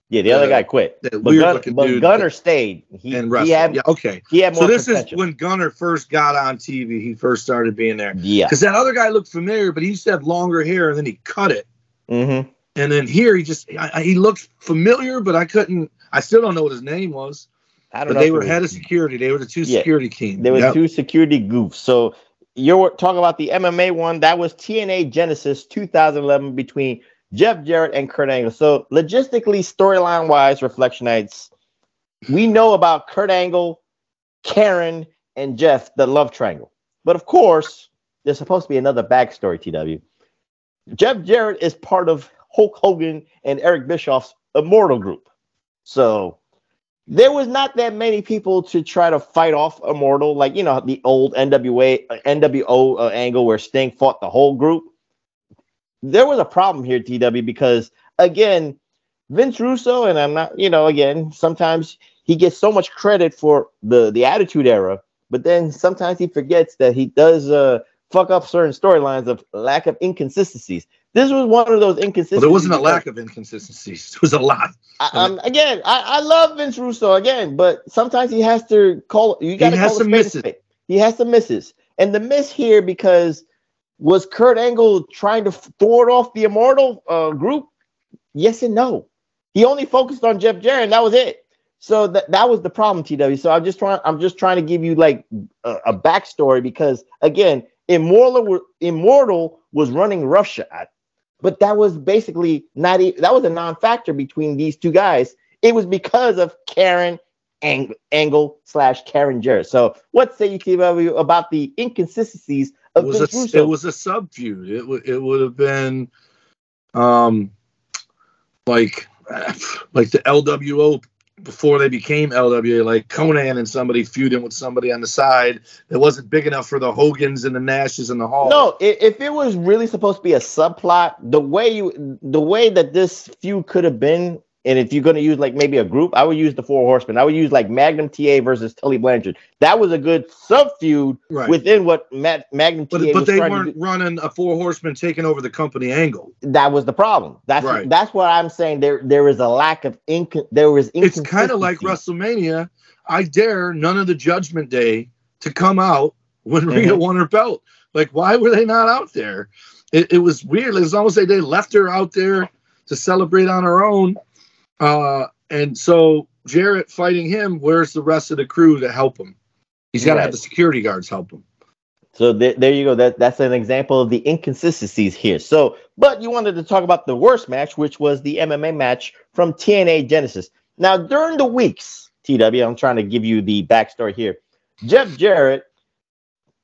yeah. The other Uh, guy quit, but, weird Gun- looking but Gunner stayed. He, and he had yeah, okay. he had more. So this is when Gunner first got on TV. He first started being there. yeah. Because that other guy looked familiar, but he used to have longer hair, and then he cut it. Mm-hmm. And then here he just I, I- he looked familiar, but I couldn't. I still don't know what his name was. I don't But know. they were head of security. They were the two Yeah. security team. They were Yep. two security goofs. So you're talking about the MMA one. That was TNA Genesis 2011 between Jeff Jarrett and Kurt Angle. So logistically, storyline wise, Reflectionites, we know about Kurt Angle, Karen, and Jeff, the love triangle. But of course, there's supposed to be another backstory, TW. Jeff Jarrett is part of Hulk Hogan and Eric Bischoff's Immortal group. So there was not that many people to try to fight off Immortal, like you know the old NWA NWO uh, angle where Sting fought the whole group. There was a problem here, TW, because again, Vince Russo, and I'm not, you know, again, sometimes he gets so much credit for the the Attitude Era, but then sometimes he forgets that he does uh, fuck up certain storylines of lack of inconsistencies. This was one of those inconsistencies. Well, there wasn't a lack of inconsistencies. *laughs* It was a lot. I, um, again, I, I love Vince Russo again, but sometimes he has to call. You got to call some a spade a misses. He has some misses, and the miss here because was Kurt Angle trying to thwart off the Immortal uh, group? Yes and no. He only focused on Jeff Jarrett, and that was it. So that that was the problem, TW. So I'm just trying. I'm just trying to give you like a, a backstory because again, Immortal Immortal was running roughshod but that was basically not e- that was a non-factor between these two guys. It was because of Karen Ang- Angle slash Karen Jarrett. So what say you TW about the inconsistencies It of was Vince a Russo? it was a sub feud. It would it would have been, um, like *sighs* like the LWO before they became LWA, like Konnan and somebody feuding with somebody on the side that wasn't big enough for the Hogans and the Nashes and the Hall. no, if it was really supposed to be a subplot, the way you the way that this feud could have been, and if you're going to use like maybe a group, I would use the Four Horsemen. I would use like Magnum TA versus Tully Blanchard. That was a good sub feud Right. within what Ma- Magnum TA but but was they weren't running a four horsemen taking over the company angle. that was the problem. That's Right. that's what I'm saying. There there is a lack of inc. There was It's kind of like. WrestleMania. I dare none of the Judgment Day to come out when Rhea Mhm. won her belt. Like, why were they not out there? It, it was weird. It was almost like they left her out there to celebrate on her own. Uh, and so Jarrett fighting him, where's the rest of the crew to help him? He's got to have the security guards help him. So there, there you go. That that's an example of the inconsistencies here. So, but you wanted to talk about the worst match, which was the MMA match from TNA Genesis. Now, during the weeks, TW, I'm trying to give you the backstory here. Jeff Jarrett,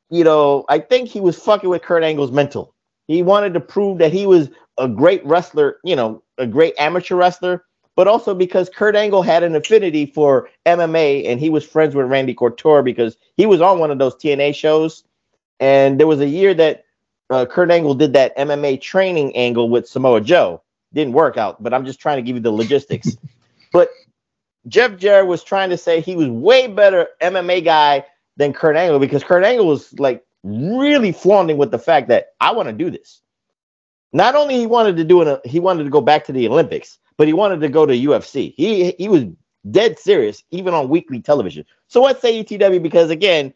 you know, I think he was fucking with Kurt Angle's mental. He wanted to prove that he was a great wrestler, you know, a great amateur wrestler, but also because Kurt Angle had an affinity for MMA and he was friends with Randy Couture because he was on one of those TNA shows. And there was a year that uh, Kurt Angle did that MMA training angle with Samoa Joe. Didn't work out, but I'm just trying to give you the logistics. *laughs* but Jeff Jarrett was trying to say he was way better MMA guy than Kurt Angle because Kurt Angle was like really flaunting with the fact that I want to do this. Not only he wanted to do it, he wanted to go back to the Olympics, but he wanted to go to UFC. He he was dead serious, even on weekly television. So what say UTW? Because again,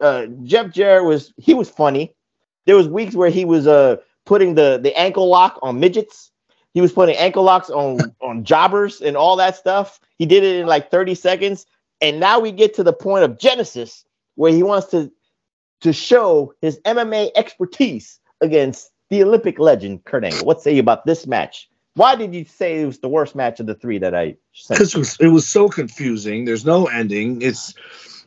uh, Jeff Jarrett was he was funny. There was weeks where he was uh putting the the ankle lock on midgets. He was putting ankle locks on *laughs* on jobbers and all that stuff. He did it in like 30 seconds. And now we get to the point of Genesis where he wants to to show his MMA expertise against the Olympic legend Kurt Angle. What say you about this match? Why did you say it was the worst match of the three that I because it was, it was so confusing. There's no ending. It's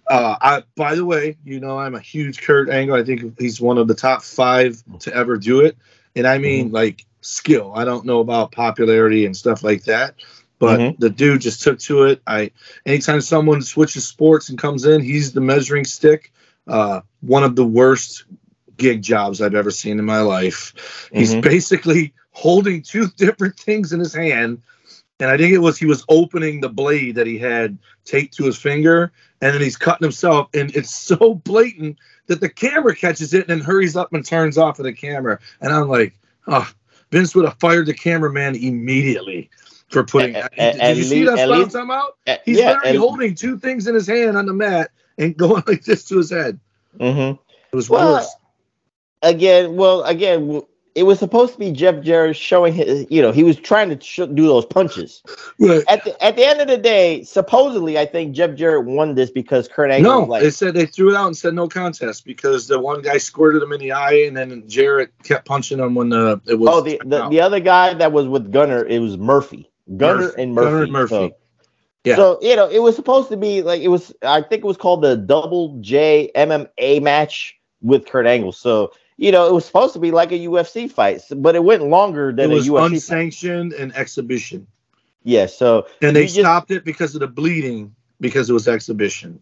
Uh, I, by the way, you know I'm a huge Kurt Angle. I think he's one of the top five to ever do it, and I mean Mm-hmm. like skill. I don't know about popularity and stuff like that, but Mhm. the dude just took to it. I anytime someone switches sports and comes in, he's the measuring stick. Uh, one of the worst gig jobs I've ever seen in my life. He's Mhm. basically holding two *laughs* different things in his hand. And I think it was he was opening the blade that he had taped to his finger, and then he's cutting himself. And it's so *laughs* blatant that the camera catches it and then hurries up and turns off of the camera. And I'm like, oh, Vince would have fired the cameraman immediately for putting. At- did at you see that at spot I'm least- about? at- He's yeah, literally holding two things in his hand on the mat and *laughs* going like this to his head. Mm-hmm. It was Well, worse. again, well, again, it was supposed to be Jeff Jarrett showing his, you know, he was trying to sh- do those punches. Right. At the at the end of the day, supposedly, I think Jeff Jarrett won this because Kurt Angle No, like, they said they threw it out and said no contest because the one guy squirted him in the eye, and then Jarrett kept punching him when the it was. oh, the, the the other guy that was with Gunner, it was Murphy, Gunner Murphy. and Murphy. Gunner and Murphy. So, Yeah. so you know, it was supposed to be like it was. I think it was called the Double J MMA match with Kurt Angle. So you know, it was supposed to be like a UFC fight, but it went longer it than a was UFC. fight. unsanctioned and exhibition, Yeah, so and they just- stopped it because of the bleeding because it was exhibition.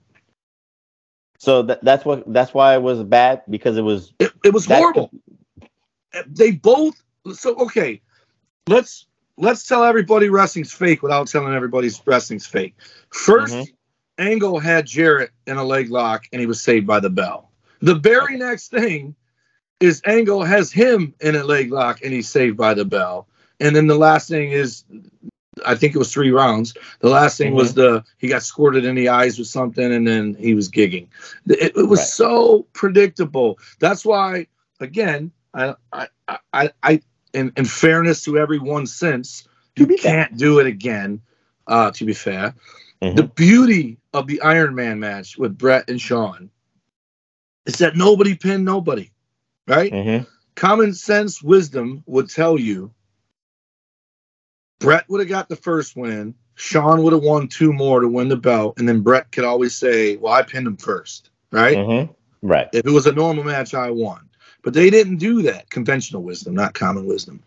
So that, that's what that's why it was bad because it was It, it was horrible. They both. So okay, let's let's tell everybody wrestling's fake without telling everybody wrestling's fake. 1st Mhm. Angle had Jarrett in a leg lock, and he was saved by the bell. The very next thing is Angle has him in a leg lock, and he's saved by the bell. And then the last thing is, I think it was three rounds. The last thing was the he got squirted in the eyes with something, and then he was gigging. It, it was Right. so predictable. That's why, again, I, I, I, I, in, in fairness to everyone since, you can't do it again. Uh, to be fair, the beauty of the Iron Man match with Bret and Shawn is that nobody pinned nobody, right? Mm-hmm. Common sense wisdom would tell you Bret would have got the first win. Shawn would have won two more to win the belt, and then Bret could always say, "Well, I pinned him first, right? Mhm. right. If it was a normal match, I won." But they didn't do that. Conventional wisdom, not common wisdom.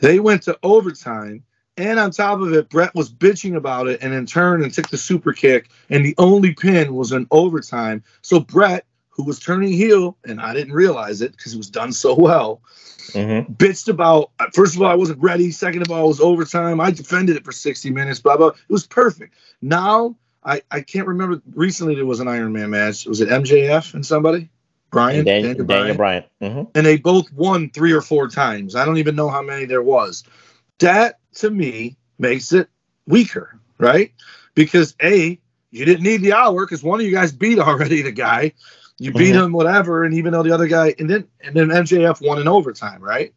They went to overtime, and on top of it, Bret was bitching about it, and then turned and took the super kick, and the only pin was in overtime. So Bret, who was turning heel, and I didn't realize it because it was done so well, Mm-hmm. bitched about uh, first of all I wasn't ready, second of all it was overtime. I defended it for 60 minutes, blah blah. It was perfect. Now I, I can't remember recently there was an Iron Man match. Was it MJF and somebody? Brian? Daniel, Daniel Daniel Bryan? Bryan. Mm-hmm. And they both won three or four times. I don't even know how many there was. That to me makes it weaker, right? Because A, you didn't need the hour because one of you guys beat already the guy. You beat Mhm. him, whatever, and even though the other guy and then and then MJF won in overtime, right?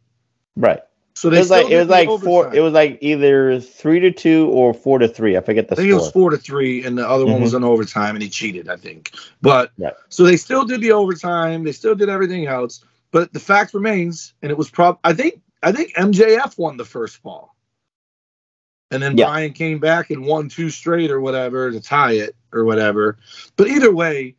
Right. So It they was like it was like four. It was like either three to two or four to three. I forget the I think it was four to three, and the other one Mhm. was in overtime, and he cheated, I think. But Right. so they still did the overtime, they still did everything else. But the fact remains, and it was prob I think I think MJF won the first fall. And then Yeah. Bryan came back and won two straight or whatever to tie it or whatever. But either way,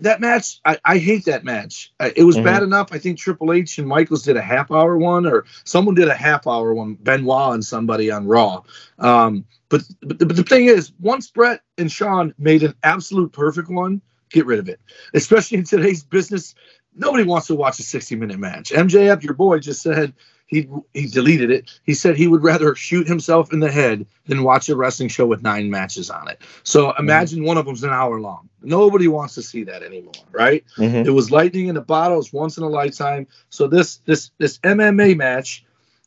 that match, I, I hate that match. It was Mhm. bad enough. I think Triple H and Michaels did a half hour one, or someone did a half hour one, Benoit and somebody on Raw. Um, but, but, the- but the thing is, once Bret and Shawn made an absolute perfect one, get rid of it. Especially in today's business, nobody wants to watch a 60 minute match. MJF, your boy, just said he he deleted it. He said he would rather shoot himself in the head than watch a wrestling show with nine matches on it. So imagine one of them's an hour long. Nobody wants to see that anymore, right? Mhm. It was lightning in a bottle. It's once in a lifetime. So this this this MMA match,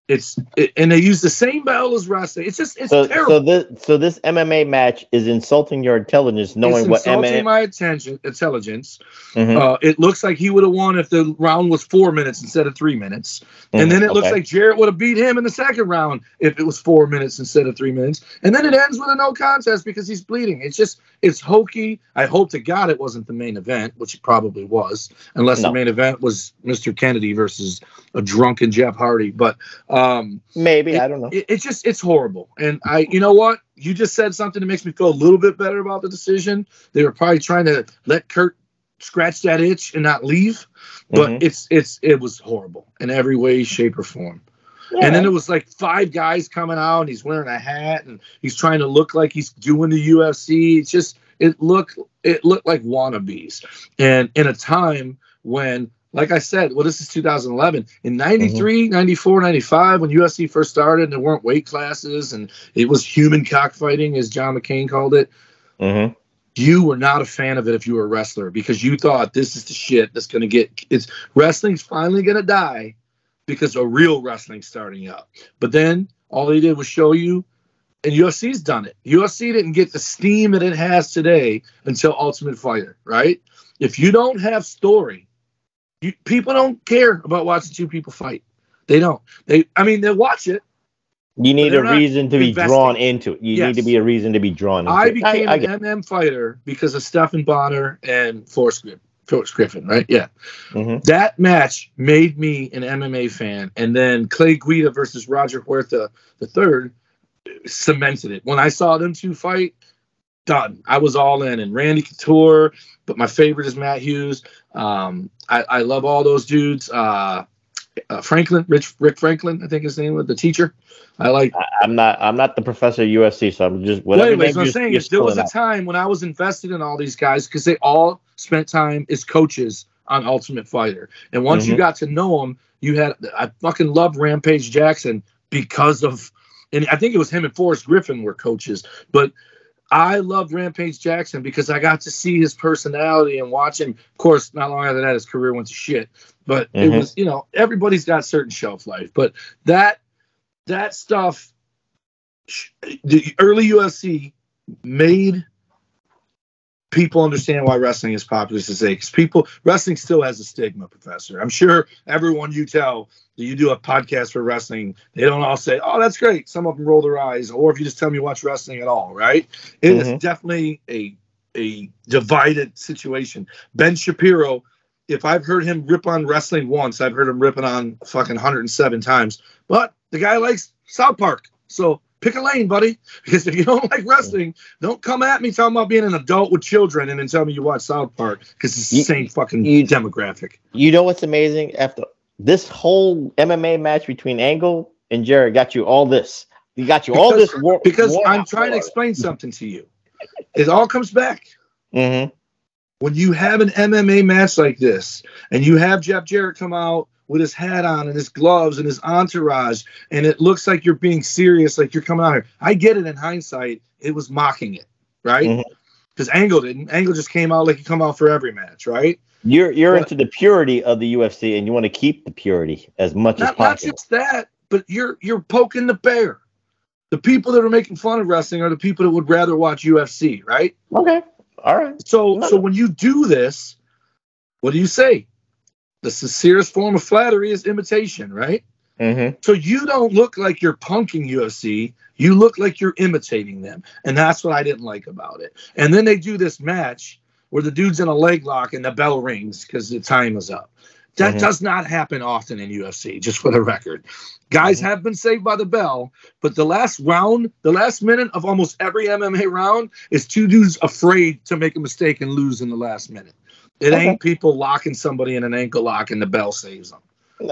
it's it, and they use the same bell as wrestling. It's just it's So, terrible. so this so this MMA match is insulting your intelligence, knowing it's what insulting MMA. my attention intelligence. Mhm. Uh, it looks like he would have won if the round was four minutes instead of three minutes, and Mhm, then it looks like Jarrett would have beat him in the second round if it was four minutes instead of three minutes, and then it ends with a no contest because he's bleeding. It's just it's hokey. I hope to God it wasn't the main event, which it probably was, unless No. the main event was Mr. Kennedy versus a drunken Jeff Hardy. But Um, Maybe it, I don't know. It, it's just it's horrible. And I, you know what? You just said something that makes me feel a little bit better about the decision. They were probably trying to let Kurt scratch that itch and not leave, but Mhm. it's it's it was horrible in every way, shape, or form. And then it was like five guys coming out, and he's wearing a hat, and he's trying to look like he's doing the UFC. It's just it looked it looked like wannabes, and in a time when, like I said, well, this is 2011. In 93, 94, 95, when UFC first started, and there weren't weight classes, and it was human cockfighting, as John McCain called it. Mhm. You were not a fan of it if you were a wrestler because you thought this is the shit that's going to get it's wrestling's finally going to die because of real wrestling starting up. But then all they did was show you, and UFC's done it. UFC didn't get the steam that it has today until Ultimate Fighter, right? If you don't have story, you, people don't care about watching two people fight. They don't. They, I mean, they'll watch it. You need a reason to be investing. drawn into it. You Yes. need to be a reason to be drawn into it. I it. became I an get- MM fighter because of Stephan Bonnar and Forrest Griffin. Forrest Griffin, right? Yeah. Mhm. That match made me an MMA fan, and then Clay Guida versus Roger Huerta the third cemented it. When I saw them two fight, done. I was all in. And Randy Couture, but my favorite is Matt Hughes. Um, I, I love all those dudes. Uh, uh, Franklin, Rich, Rick Franklin, I think his name was the teacher. I like. I'm not. I'm not the professor at USC, so I'm just Well, whatever. anyways, what I'm saying is there was a time when I was invested in all these guys because they all spent time as coaches on Ultimate Fighter, and once you Mhm. got to know them, you had. I fucking loved Rampage Jackson because of, and I think it was him and Forrest Griffin were coaches, but. I loved Rampage Jackson because I got to see his personality and watch him. Of course, not long after that, his career went to shit. But it Mhm. was, you know, everybody's got certain shelf life. But that that stuff the early UFC made people understand why wrestling is popular today. Because people, wrestling still has a stigma, Professor. I'm sure everyone you tell that you do a podcast for wrestling, they don't all say, "Oh, that's great." Some of them roll their eyes, or if you just tell them you watch wrestling at all, right? It is Mhm. definitely a a divided situation. Ben Shapiro. If I've heard him rip on wrestling once, I've heard him ripping on fucking 107 times. But the guy likes South Park. So pick a lane, buddy. *laughs* Because if you don't like wrestling, don't come at me talking about being an adult with children and then tell me you watch South Park because it's the You- same fucking you- demographic. You know what's amazing? After this whole MMA match between Angle and Jarrett got you all this. You got you all this. War, Because I'm trying to explain something to you. *laughs* It all comes back. hmm when you have an MMA match like this, and you have Jeff Jarrett come out with his hat on and his gloves and his entourage, and it looks like you're being serious, like you're coming out here. I get it in hindsight, it was mocking it, right? Mm-hmm. Because Angle didn't. Angle just came out like he come out for every match, right? You're you're But- into the purity of the UFC, and you want to keep the purity as much as Not, not just that, but you're you're poking the bear. The people that are making fun of wrestling are the people that would rather watch UFC, right? Okay, all right. So so when you do this, what do you say? The sincerest form of flattery is imitation, right? Mm-hmm. So you don't look like you're punking UFC. You look like you're imitating them. And that's what I didn't like about it. And then they do this match where the dude's in a leg lock and the bell rings because the time is up. That Mhm. does not happen often in UFC, just for the record. Guys Mm-hmm. have been saved by the bell, but the last round, the last minute of almost every MMA round is two dudes afraid to make a mistake and lose in the last minute. It Okay. ain't people locking somebody in an ankle lock and the bell saves them.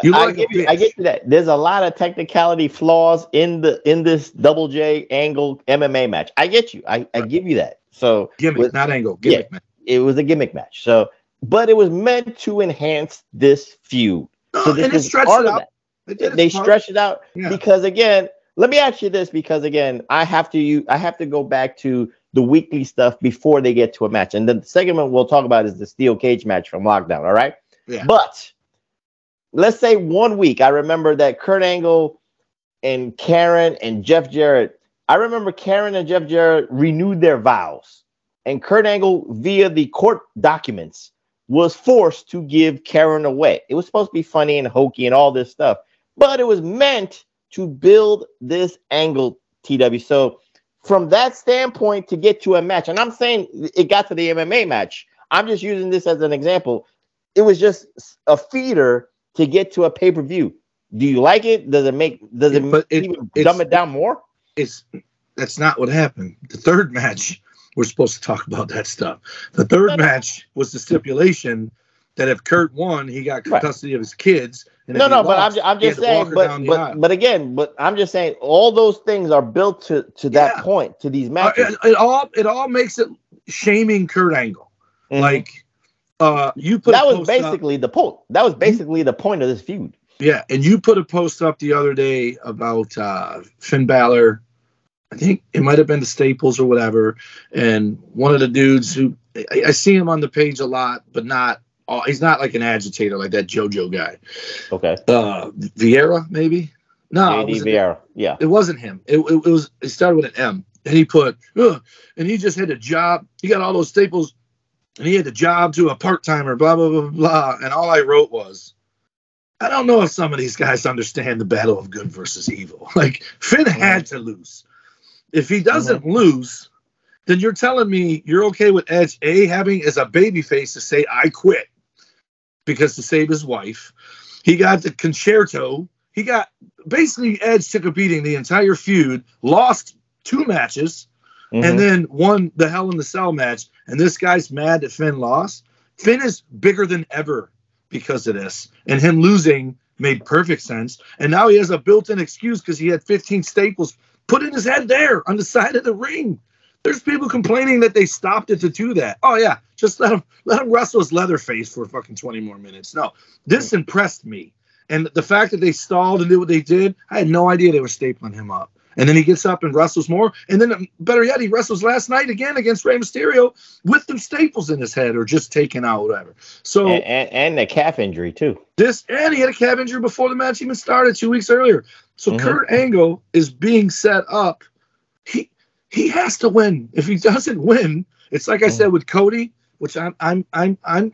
You I give you, I get you that. There's a lot of technicality flaws in the in this double J angle MMA match. I get you. I, I give you that. So Gimmick, not angle. Gimmick, Yeah. man. it was a gimmick match. So, but it was meant to enhance this feud. So this and it stretched part it of out. that. They did They part. stretched it out Yeah. because again, let me ask you this because again, I have to you I have to go back to the weekly stuff before they get to a match. And the segment we'll talk about is the steel cage match from lockdown. All right. Yeah. But let's say one week, I remember that Kurt Angle and Karen and Jeff Jarrett. I remember Karen and Jeff Jarrett renewed their vows, and Kurt Angle, via the court documents, was forced to give Karen away. It was supposed to be funny and hokey and all this stuff, but it was meant to build this angle, TW. So, from that standpoint, to get to a match, and I'm saying it got to the MMA match, I'm just using this as an example. It was just a feeder to get to a pay per view. Do you like it? Does it make does it, But it- even dumb it down more? It's that's not what happened. The third match, we're supposed to talk about that stuff. The third match was the stipulation that if Kurt won, he got Right. custody of his kids. No, no, but I'm, lost, I'm just saying, but but, but again, but I'm just saying, all those things are built to to that Yeah. point, to these Uh, matches. it, it all it all makes it shaming Kurt Angle. Mhm. Like uh you put that was post up- basically the point. That was basically the point of this feud. Yeah, and you put a post up the other day about uh, Finn Balor. I think it might have been the Staples or whatever, and one of the dudes who I, I see him on the page a lot, but not. Oh, he's not like an agitator like that JoJo guy. Okay, Uh, Vieira maybe. No, it Vieira. Yeah. it wasn't him. It, it, it was. It started with an M, and he put, "Ugh," and he just had a job. He got all those staples, and he had a job to a part timer. Blah blah blah blah. blah. And all I wrote was, I don't know if some of these guys understand the battle of good versus evil. *laughs* Like Finn had to lose. If he doesn't lose, then you're telling me you're okay with Edge A having as a baby face to say I quit because to save his wife. He got the con-chair-to. He got basically Edge took a beating the entire feud, lost two matches, Mhm. and then won the Hell in the Cell match. And this guy's mad that Finn lost. Finn is bigger than ever because of this, and him losing made perfect sense. And now he has a built-in excuse because he had 15 staples put in his head there on the side of the ring. There's people complaining that they stopped it to do that. Oh yeah, just let him let him wrestle his leather face for fucking 20 more minutes. No, this impressed me. And the fact that they stalled and did what they did, I had no idea they were stapling him up. And then he gets up and wrestles more. And then, um, better yet, he wrestles last night again against Rey Mysterio with them staples in his head or just taken out, whatever. So And, and, and the calf injury too. this, and he had a calf injury before the match even started two weeks earlier. So Mhm. Kurt Angle is being set up. He he has to win. If he doesn't win, it's like I said with Cody, which I'm I'm I'm I'm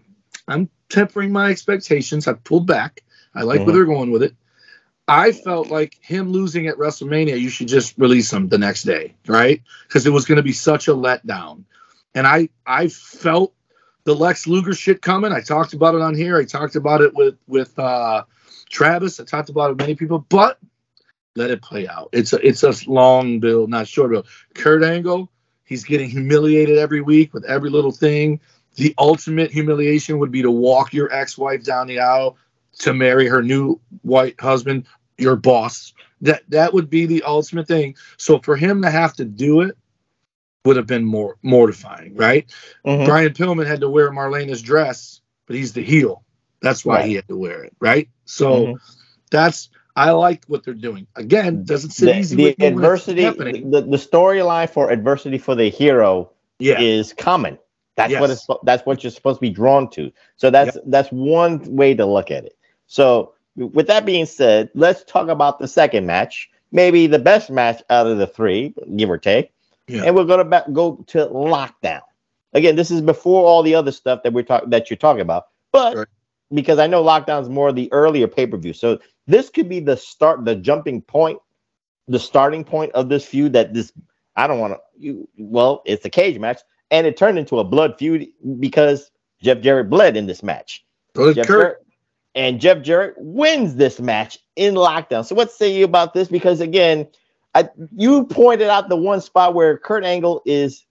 I'm tempering my expectations. I've pulled back. I like where Mhm. they're going with it. I felt like him losing at WrestleMania, you should just release him the next day, right? Because it was going to be such a letdown. And I I felt the Lex Luger shit coming. I talked about it on here. I talked about it with with uh, Travis. I talked about it with many people, but let it play out. It's a it's a long build, not short build. Kurt Angle, he's getting humiliated every week with every little thing. The ultimate humiliation would be to walk your ex-wife down the aisle to marry her new white husband, your boss. That that would be the ultimate thing. So for him to have to do it would have been more mortifying, right? Mhm. Brian Pillman had to wear Marlena's dress, but he's the heel. That's why Right. he had to wear it, right? So Mhm. that's I like what they're doing. Again, doesn't sit The, easy the with me when it's adversity, the, the storyline for adversity for the hero Yeah, is common. That's what it's that's what you're supposed to be drawn to. So that's that's one way to look at it. So with that being said, let's talk about the second match, maybe the best match out of the three, give or take. Yeah. And we're gonna back, go to lockdown. Again, this is before all the other stuff that we're talking that you're talking about, but Right. because I know lockdown is more the earlier pay per view, so this could be the start, the jumping point, the starting point of this feud. That this I don't want to. You well, it's a cage match, and it turned into a blood feud because Jeff Jarrett bled in this match. Did Jeff Kurt. Jarrett, and Jeff Jarrett wins this match in lockdown. So what say you about this? Because again, I, you pointed out the one spot where Kurt Angle is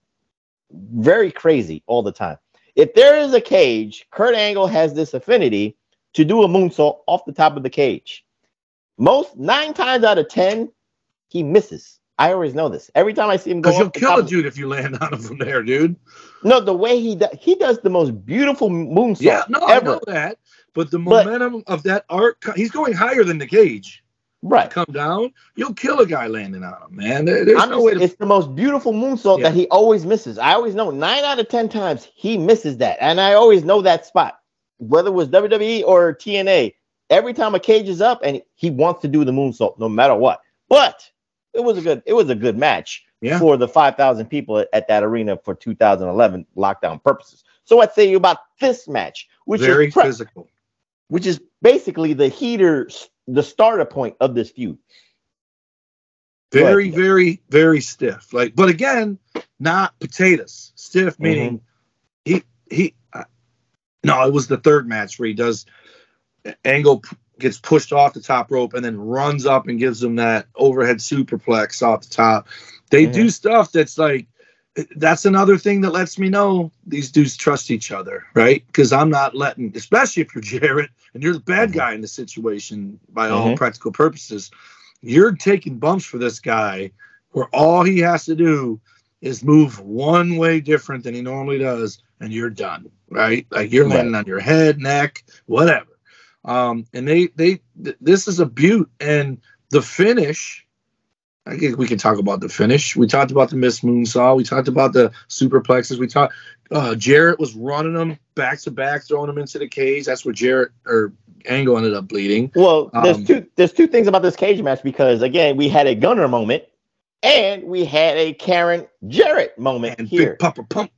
very crazy all the time. If there is a cage, Kurt Angle has this affinity to do a moonsault off the top of the cage. Most nine times out of ten, he misses. I always know this. Every time I see him go, Because you'll kill a dude if you land *laughs* on him from there, dude. No, the way he does, he does the most beautiful moonsault Yeah, no, I ever. know that. But the But- momentum of that arc, he's going higher than the cage. Right. Come down, you'll kill a guy landing on him, man. There- there's I'm no just- way to. it's the most beautiful moonsault Yeah. that he always misses. I always know nine out of ten times he misses that, and I always know that spot, whether it was WWE or TNA. Every time a cage is up, and he wants to do the moonsault, no matter what. But it was a good, it was a good match Yeah. for the five thousand people at, at that arena for 2011 lockdown purposes. So what say you about this match, which very is pre- physical. which is basically the heater, the starter point of this feud. Ahead, Very, very, very stiff. Like, but again, not potatoes. Stiff Mm-hmm. meaning he he. Uh, no, it was the third match where he does Angle p- gets pushed off the top rope and then runs up and gives him that overhead superplex off the top. They Mm-hmm. do stuff that's like that's another thing that lets me know these dudes trust each other, right? Because I'm not letting, especially if you're *laughs* Jarrett and you're the bad Mm-hmm. guy in the situation by all Mhm. practical purposes, you're taking bumps for this guy where all he has to do is move one way different than he normally does, and you're done, right? Like you're Right. landing on your head, neck, whatever. Um, and they they th- this is a beaut, and the finish. I think we can talk about the finish. We talked about the Miss Moonsault. We talked about the superplexes. We talked. Uh, Jarrett was running them back to back, throwing them into the cage. That's where Jarrett or Angle ended up bleeding. Well, there's Um, two there's two things about this cage match because again we had a Gunner moment and we had a Karen Jarrett moment and here Big Papa Pump.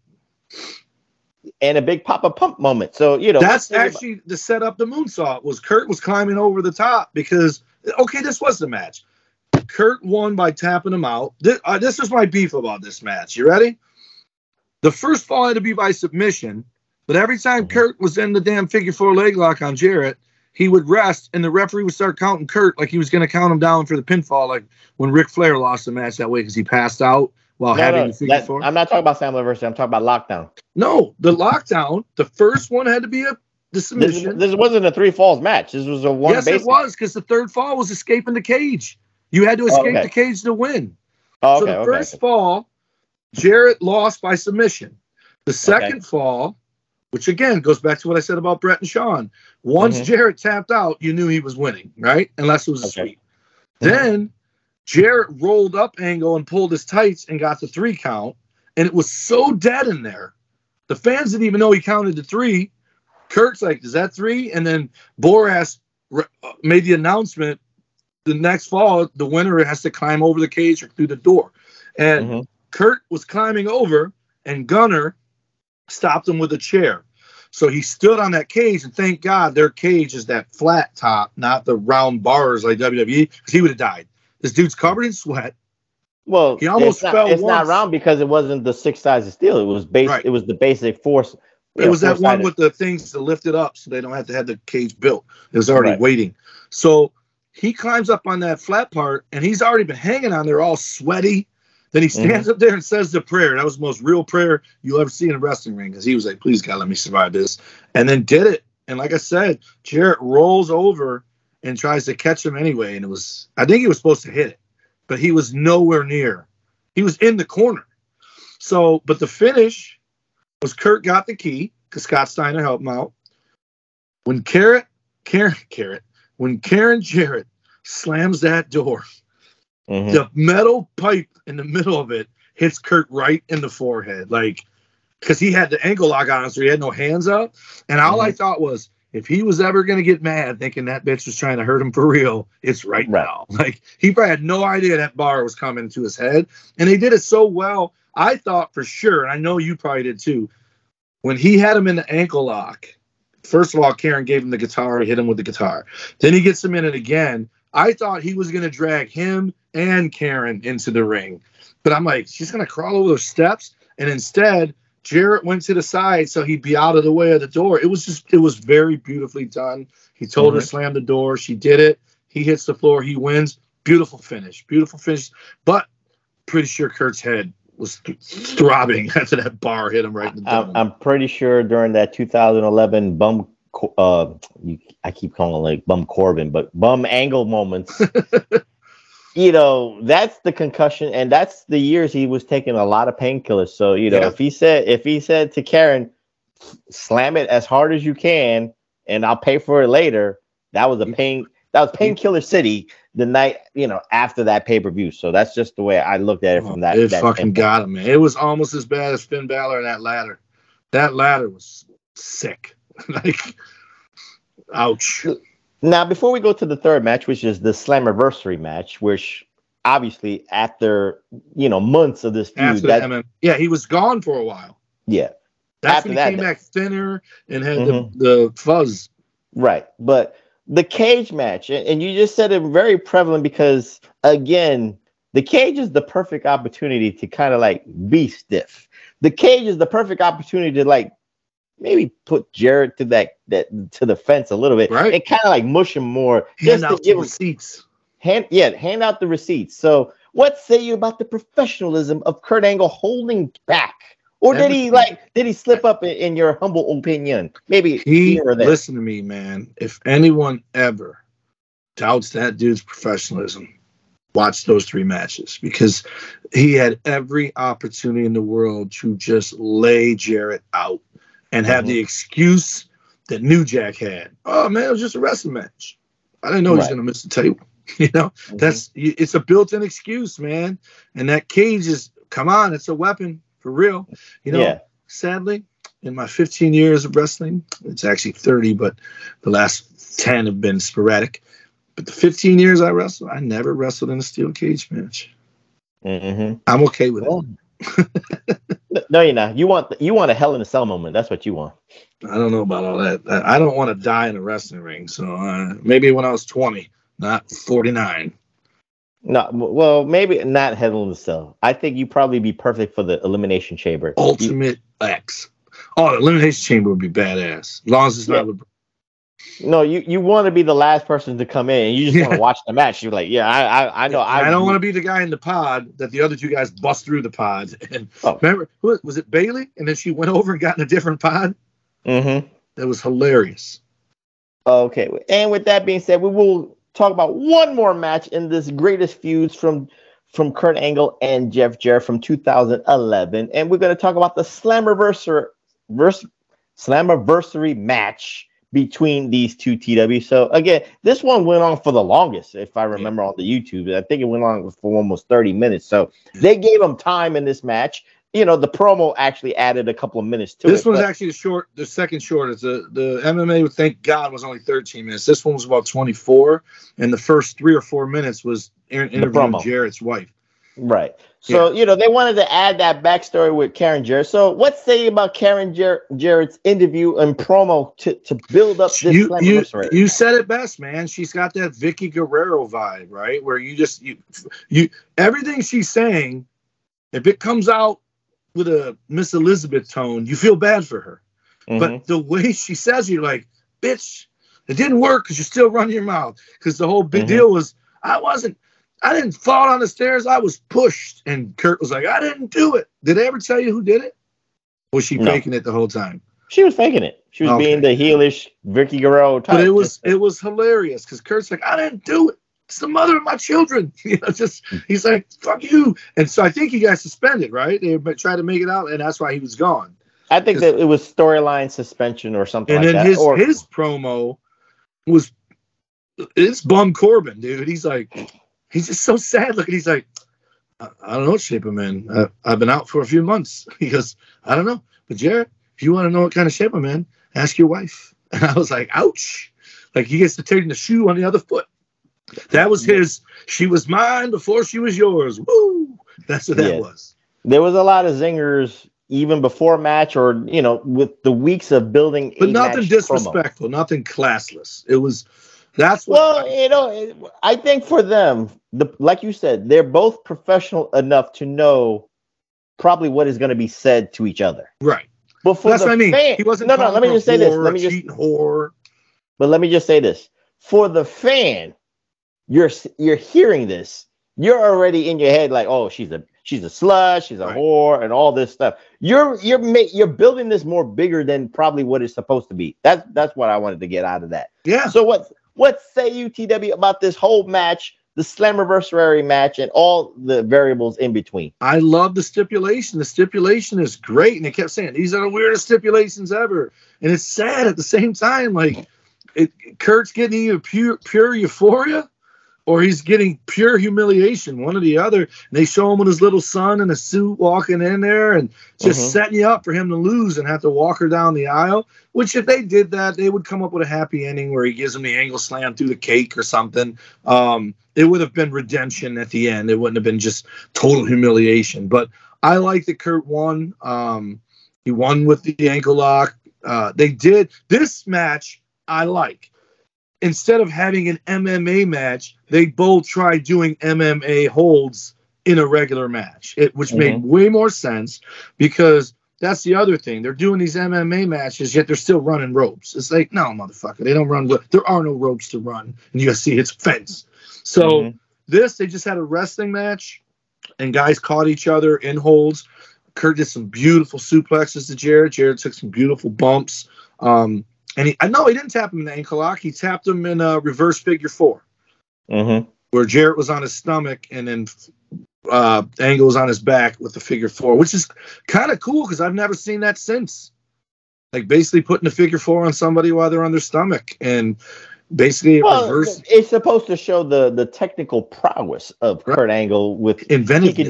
And a Big Papa Pump moment. So you know That's actually the setup. The moonsault was Kurt was climbing over the top because okay, this was the match. Kurt won by tapping him out. This, uh, this is my beef about this match. You ready? The first fall had to be by submission, but every time Mm-hmm. Kurt was in the damn figure four leg lock on Jarrett, he would rest and the referee would start counting Kurt like he was going to count him down for the pinfall, like when Ric Flair lost the match that way because he passed out while No, having no, the figure that- four. I'm not talking about Slammiversary. I'm talking about lockdown. no, the lockdown, the first one had to be a the submission. this wasn't a three falls match. This was a one. yes, it was because the third fall was escaping the cage. You had to Oh, escape okay. the cage to win. Oh, okay, so the first okay. fall, Jarrett lost by submission. The second fall, which again goes back to what I said about Bret and Shawn. Once Mhm. Jarrett tapped out, you knew he was winning, right? Unless it was a sweep. Then Jarrett rolled up angle and pulled his tights and got the three count, and it was so dead in there. The fans didn't even know he counted the three. Kurt's like, "Is that three? And then Borash made the announcement the next fall, the winner has to climb over the cage or through the door. And Mhm. Kurt was climbing over, and Gunner stopped him with a chair. So he stood on that cage, and thank God their cage is that flat top, not the round bars like WWE, because he would have died. This dude's covered in sweat. Well, He almost it's not, fell It's not once. round because it wasn't the six sides of steel. It was base. Right. It was the basic force. It was that one with the things to lift it up so they don't have to have the cage built. It was already Right. waiting. So he climbs up on that flat part and he's already been hanging on there all sweaty. Then he stands Mm-hmm. up there and says the prayer. That was the most real prayer you'll ever see in a wrestling ring because he was like, please God, let me survive this. And then did it. And like I said, Jarrett rolls over and tries to catch him anyway. And it was, I think he was supposed to hit it, but he was nowhere near. He was in the corner. So, but the finish was Kurt got the key because Scott Steiner helped him out. When Carrot, Karen, *laughs* Carrot, when Karen Jarrett slams that door, Mhm. the metal pipe in the middle of it hits Kurt right in the forehead, like because he had the ankle lock on, so he had no hands up. And all I thought was, if he was ever gonna get mad, thinking that bitch was trying to hurt him for real, it's right, Right. now. *laughs* Like he probably had no idea that bar was coming to his head, and they did it so well. I thought for sure, and I know you probably did too, when he had him in the ankle lock. First of all, Karen gave him the guitar, hit him with the guitar. Then he gets him in it again. I thought he was going to drag him and Karen into the ring. But I'm like, she's going to crawl over those steps. And instead, Jarrett went to the side so he'd be out of the way of the door. It was just, it was very beautifully done. He told her Mhm. to slam the door. She did it. He hits the floor. He wins. Beautiful finish. Beautiful finish. But pretty sure Kurt's head was th- throbbing *laughs* after that bar hit him right in the dome. I'm pretty sure during that 2011 bum, uh, you, I keep calling it like bum Corbin, but bum angle moments. *laughs* you know, that's the concussion, and that's the years he was taking a lot of painkillers. So you know, Yeah. if he said if he said to Karen, "Slam it as hard as you can, and I'll pay for it later," that was a mm. pain. That was mm. painkiller city the night you know after that pay per view. So that's just the way I looked at it from oh, that. it that fucking standpoint. got him, man. It was almost as bad as Finn Balor and that ladder. That ladder was sick. *laughs* like, ouch. Now, before we go to the third match, which is the Slammiversary match, which obviously after you know months of this feud, that yeah, he was gone for a while. yeah, That's After when he that, came that- back thinner and had Mhm. the, the fuzz. right. But the cage match, and, and you just said it very prevalent because again, the cage is the perfect opportunity to kind of like be stiff. The cage is the perfect opportunity to like maybe put Jarrett to that that to the fence a little bit, Right. And kind of like mush him more, Hand just to give the him receipts. hand yeah hand out the receipts. So what say you about the professionalism of Kurt Angle holding back? Or did he like did he slip up in, in your humble opinion? Maybe He listen to me, man. If anyone ever doubts that dude's professionalism, watch those three matches because he had every opportunity in the world to just lay Jarrett out and have Mhm. the excuse that New Jack had. Oh man, it was just a wrestling match. I didn't know he was gonna miss the table. *laughs* You know, that's it's a built-in excuse, man. And that cage is come on, it's a weapon for real. You know, Yeah. sadly, in my 15 years of wrestling, it's actually 30, but the last 10 have been sporadic. But the 15 years I wrestled, I never wrestled in a steel cage match. hmm I'm okay with Well, *laughs* No, you're not. You want you want a hell in a cell moment. That's what you want. I don't know about all that. I don't want to die in a wrestling ring. So uh, maybe when I was 20, not 49. No, well, maybe not hell in a cell. I think you'd probably be perfect for the elimination chamber. You- Ultimate X. Oh, the Elimination Chamber would be badass. As long as it's not with no, you you want to be the last person to come in, and you just want to watch the match. You're like, yeah, I I, I know. I, I, don't want to be the guy in the pod that the other two guys bust through the pod. *laughs* And Oh. remember, who was it Bailey? And then she went *laughs* over and got in a different pod. Mm-hmm. That was hilarious. Okay, and with that being said, we will talk about one more match in this greatest feuds from from Kurt Angle and Jeff Jarrett from 2011, and we're going to talk about the Slammiversary verse, Slammiversary match between these two TW. So again, this one went on for the longest, if I remember on the YouTube. I think it went on for almost 30 minutes. So they gave them time in this match. You know, the promo actually added a couple of minutes to it. This it. one's but- actually the short, the second shortest. The the MMA, thank God, was only 13 minutes. This one was about 24, and the first three or four minutes was in- interviewing. Jarrett's wife. Right. So, you know, they wanted to add that backstory with Karen Jarrett. So, what's say about Karen Jar- Jarrett's interview and promo to, to build up this You, you, you said it best, man. She's got that Vickie Guerrero vibe, right? Where you just you you everything she's saying, if it comes out with a Miss Elizabeth tone, you feel bad for her. Mhm. But the way she says, you're like, bitch, it didn't work because you're still running your mouth. Because the whole big Mhm. deal was, I wasn't, I didn't fall down the stairs. I was pushed. And Kurt was like, I didn't do it. Did they ever tell you who did it? Was she No. faking it the whole time? she was faking it. She was Okay. being the heelish Vickie Guerrero type. But it was it was hilarious because Kurt's like, I didn't do it. It's the mother of my children. *laughs* You know, just mm. he's like, fuck you. And so I think he got suspended, right? They tried to make it out, and that's why he was gone. I think that it was storyline suspension or something And like then that. his or, his promo was it's bum Corbin, dude. He's like, he's just so sad looking. He's like, I, I don't know what shape I'm in. I, I've been out for a few months. *laughs* He goes, I don't know. But Jarrett, if you want to know what kind of shape I'm in, ask your wife. *laughs* And I was like, ouch. Like he gets to take the shoe on the other foot. That was his. She was mine before she was yours. Woo! That's what that Yeah. was. there was a lot of zingers even before match or, you know, with the weeks of building. But nothing match promo. disrespectful, nothing classless. It was. That's what. Well, you know, I think for them, the like you said, they're both professional enough to know probably what is going to be said to each other. right. But for That's the what I mean. fan, he wasn't. no, no. Let me just say this. Let me just, whore. but let me just say this: for the fan, you're you're hearing this, you're already in your head like, oh, she's a she's a slut, she's a Right. whore, and all this stuff. You're you're ma- you're building this more bigger than probably what it's supposed to be. That's that's what I wanted to get out of that. Yeah. So what what say you, TW, about this whole match, the Slammiversary match, and all the variables in between? I love the stipulation. The stipulation is great, and they kept saying these are the weirdest stipulations ever, and it's sad at the same time. Like, it, Kurt's getting you pure pure euphoria, or he's getting pure humiliation. One or the other. And they show him with his little son in a suit walking in there, and just Mhm. setting you up for him to lose and have to walk her down the aisle. Which, if they did that, they would come up with a happy ending where he gives him the angle slam through the cake or something. Um, it would have been redemption at the end. It wouldn't have been just total humiliation. But I like that Kurt won. Um, he won with the ankle lock. Uh, they did this match. I like. Instead of having an MMA match, they both tried doing MMA holds in a regular match, it, which made way more sense because that's the other thing. They're doing these MMA matches, yet they're still running ropes. It's like, no, motherfucker, they don't run. There are no ropes to run in UFC. It's fence. So Mhm. this, they just had a wrestling match, and guys caught each other in holds. Kurt did some beautiful suplexes to Jarrett. Jarrett took some beautiful bumps. Um, and he, I know he didn't tap him in the ankle lock. He tapped him in a reverse figure four Mm-hmm. where Jarrett was on his stomach and then uh, Angle was on his back with the figure four, which is kind of cool because I've never seen that since. Like basically putting a figure four on somebody while they're on their stomach and basically Well, reverse it's supposed to show the the technical prowess of Kurt Angle with inventiveness, he could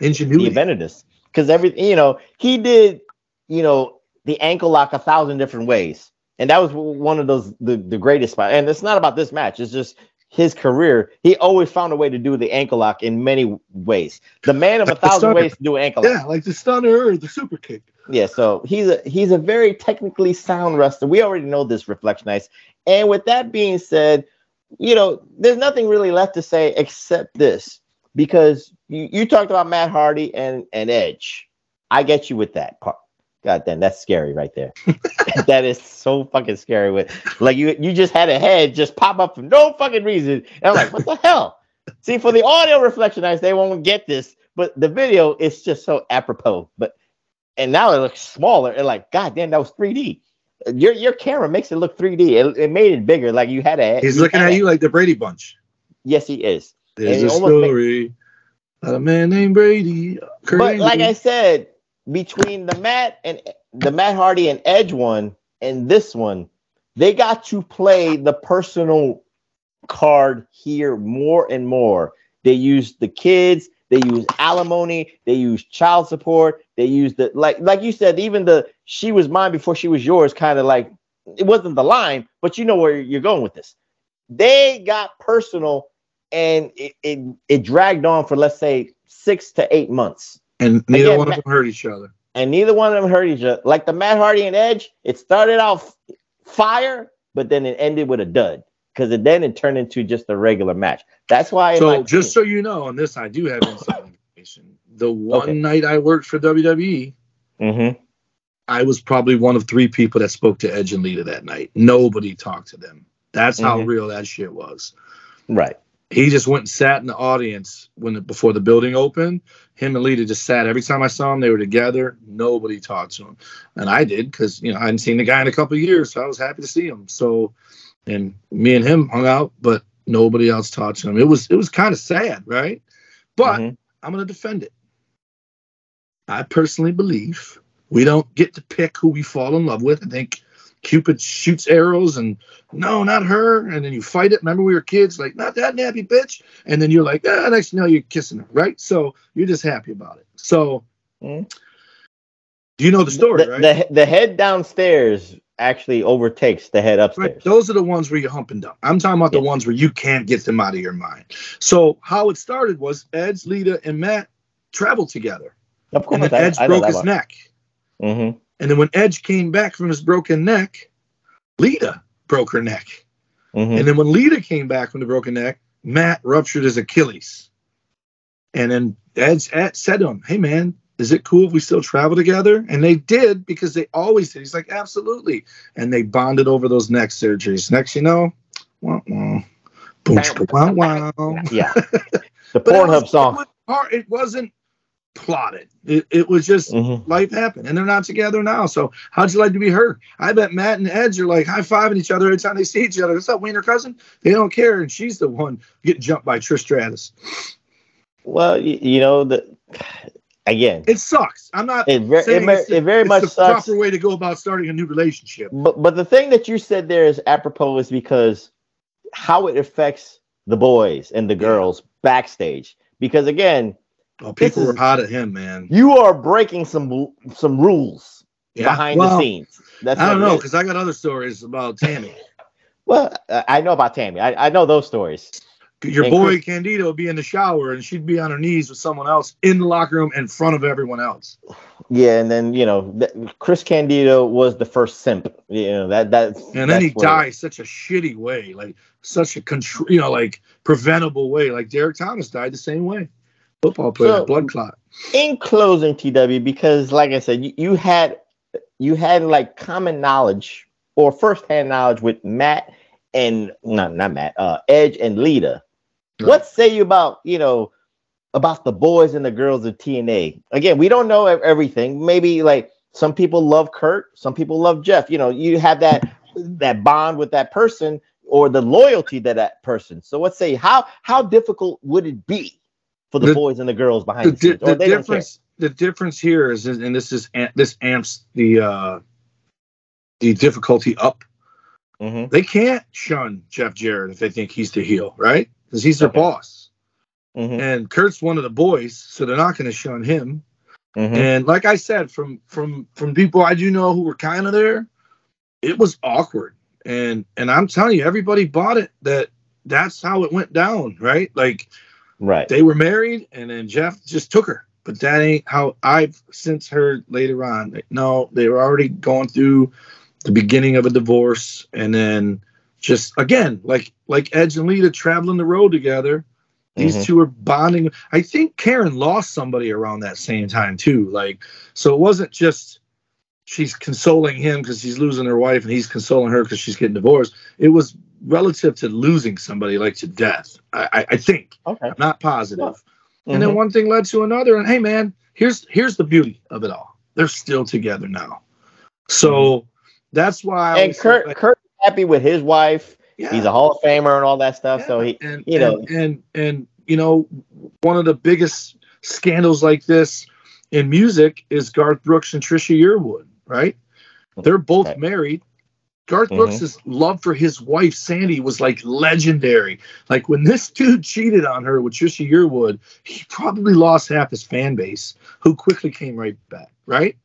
do ingenuity. the inventiveness because everything you know he did you know the ankle lock a thousand different ways and that was one of those the, the greatest spot and it's not about this match it's just his career he always found a way to do the ankle lock in many ways the man of Like a thousand stunner. ways to do an ankle lock Yeah, like the stunner or the super kick. yeah, so he's a he's a very technically sound wrestler. We already know this Reflectionites. And with that being said, you know, there's nothing really left to say except this. Because you, you talked about Matt Hardy and, and Edge. I get you with that part. God damn, that's scary right there. *laughs* that is so fucking scary. With like you you just had a head just pop up for no fucking reason. And I'm like, what the hell? See, for the audio Reflectionites, they won't get this, but the video is just so apropos. But and now it looks smaller. And like, god damn, that was 3D. Your your camera makes it look 3D. It, it made it bigger. Like you had a. He's looking at a- you like the Brady Bunch. Yes, he is. There's And a story about a man named Brady. Kurt but like I said, between the Matt and the Matt Hardy and Edge one and this one, they got to play the personal card here more and more. They use the kids, they use alimony, they use child support, they use the like like you said, even the she was mine before she was yours, kind of like it wasn't the line, but you know where you're going with this. They got personal and it, it, it dragged on for let's say six to eight months. And neither Again, one of them hurt each other. and neither one of them hurt each other. Like the Matt Hardy and Edge, it started off fire, but then it ended with a dud because it then it turned into just a regular match. That's why. So my just so you know, on this I do have inside *coughs* information. The one Okay. night I worked for WWE, Mhm. I was probably one of three people that spoke to Edge and Lita that night. Nobody talked to them. That's how Mhm. real that shit was. right. He just went and sat in the audience when the, before the building opened. Him and Lita just sat. Every time I saw them, they were together. Nobody talked to him, and I did because you know I hadn't seen the guy in a couple of years, so I was happy to see him. So, and me and him hung out, but nobody else talked to him. It was it was kind of sad, right? But Mhm. I'm going to defend it. I personally believe we don't get to pick who we fall in love with. I think Cupid shoots arrows and no, not her. And then you fight it. Remember, we were kids, like, not that nappy bitch. And then you're like, ah, next you know, you're kissing her, right? So you're just happy about it. So Mhm. you know the story, the, right? the the head downstairs actually overtakes the head upstairs. Right. Those are the ones where you're humping dump. I'm talking about the ones where you can't get them out of your mind. So how it started was Edge, Lita, and Matt traveled together. Of course, And then I- Edge I broke his one. neck. Mhm. And then when Edge came back from his broken neck, Lita broke her neck. Mhm. And then when Lita came back from the broken neck, Matt ruptured his Achilles. And then Edge Ed said to him, Hey man, is it cool if we still travel together? And they did because they always did. He's like, Absolutely. And they bonded over those neck surgeries. Next you know, wah, wah, boom, chicka, wow, wow. Yeah. The Pornhub song. It, was it wasn't plotted. It, it was just Mhm. life happened, and they're not together now. So how'd you like to be her? I bet Matt and Edge are like high fiving each other every time they see each other. What's up, Wiener cousin? They don't care, and she's the one getting jumped by Trish Stratus. Well, you, you know the again. It sucks. I'm not. It, ver- it, saying ver- it's the- it very much the sucks. proper way to go about starting a new relationship. But but the thing that you said there is apropos is because how it affects the boys and the girls backstage. Because again, Oh, people is- were hot at him, man. you are breaking some some rules Yeah, behind well, the scenes. That's I don't know because I got other stories about Tammy. *laughs* Well, I know about Tammy. I, I know those stories. Your And boy Chris- Candido would be in the shower and she'd be on her knees with someone else in the locker room in front of everyone else. Yeah, and then you know Chris Candido was the first simp. You know that that. And then he dies such a shitty way, like such a control, you know, like preventable way. Like Derrick Thomas died the same way. Football player, So- blood clot. in closing tw because like i said you, you had you had like common knowledge or first-hand knowledge with matt and not not matt uh edge and lita. What say you about you know about the boys and the girls of tna again we don't know everything. Maybe like some people love kurt some people love jeff. You know you have that that bond with that person or the loyalty to that person. So let's say how how difficult would it be for the, The- boys and the girls behind the, the, scenes or the they difference the difference here is and this is this amps the uh the difficulty up Mhm. they can't shun jeff jarrett if they think he's the heel right because he's their Okay. boss Mhm. and kurt's one of the boys so they're not going to shun him Mhm. and like i said from from from people i do know who were kind of there it was awkward and and i'm telling you everybody bought it that that's how it went down right like Right. they were married and then jeff just took her. But that ain't how i've since heard later on that, no they were already going through the beginning of a divorce and then just again like like edge and lita traveling the road together. These Mhm. two are bonding. I think karen lost somebody around that same time too. Like so it wasn't just she's consoling him because he's losing her wife and he's consoling her because she's getting divorced. It was relative to losing somebody like to death i i, I think Okay. I'm not positive. Mhm. And then one thing led to another. And hey, man, here's here's the beauty of it all. They're still together now. So that's why. I Mm-hmm. and Kurt, like, Kurt happy with his wife. Yeah. He's a Hall of Famer and all that stuff. so he, and, you know, and, and and you know, one of the biggest scandals like this in music is Garth Brooks and Trisha Yearwood, right? They're both Right. married. Garth Mhm. Brooks' love for his wife Sandy was like legendary. Like when this *laughs* dude cheated on her with Trisha Yearwood, he probably lost half his fan base, who quickly came right back, right?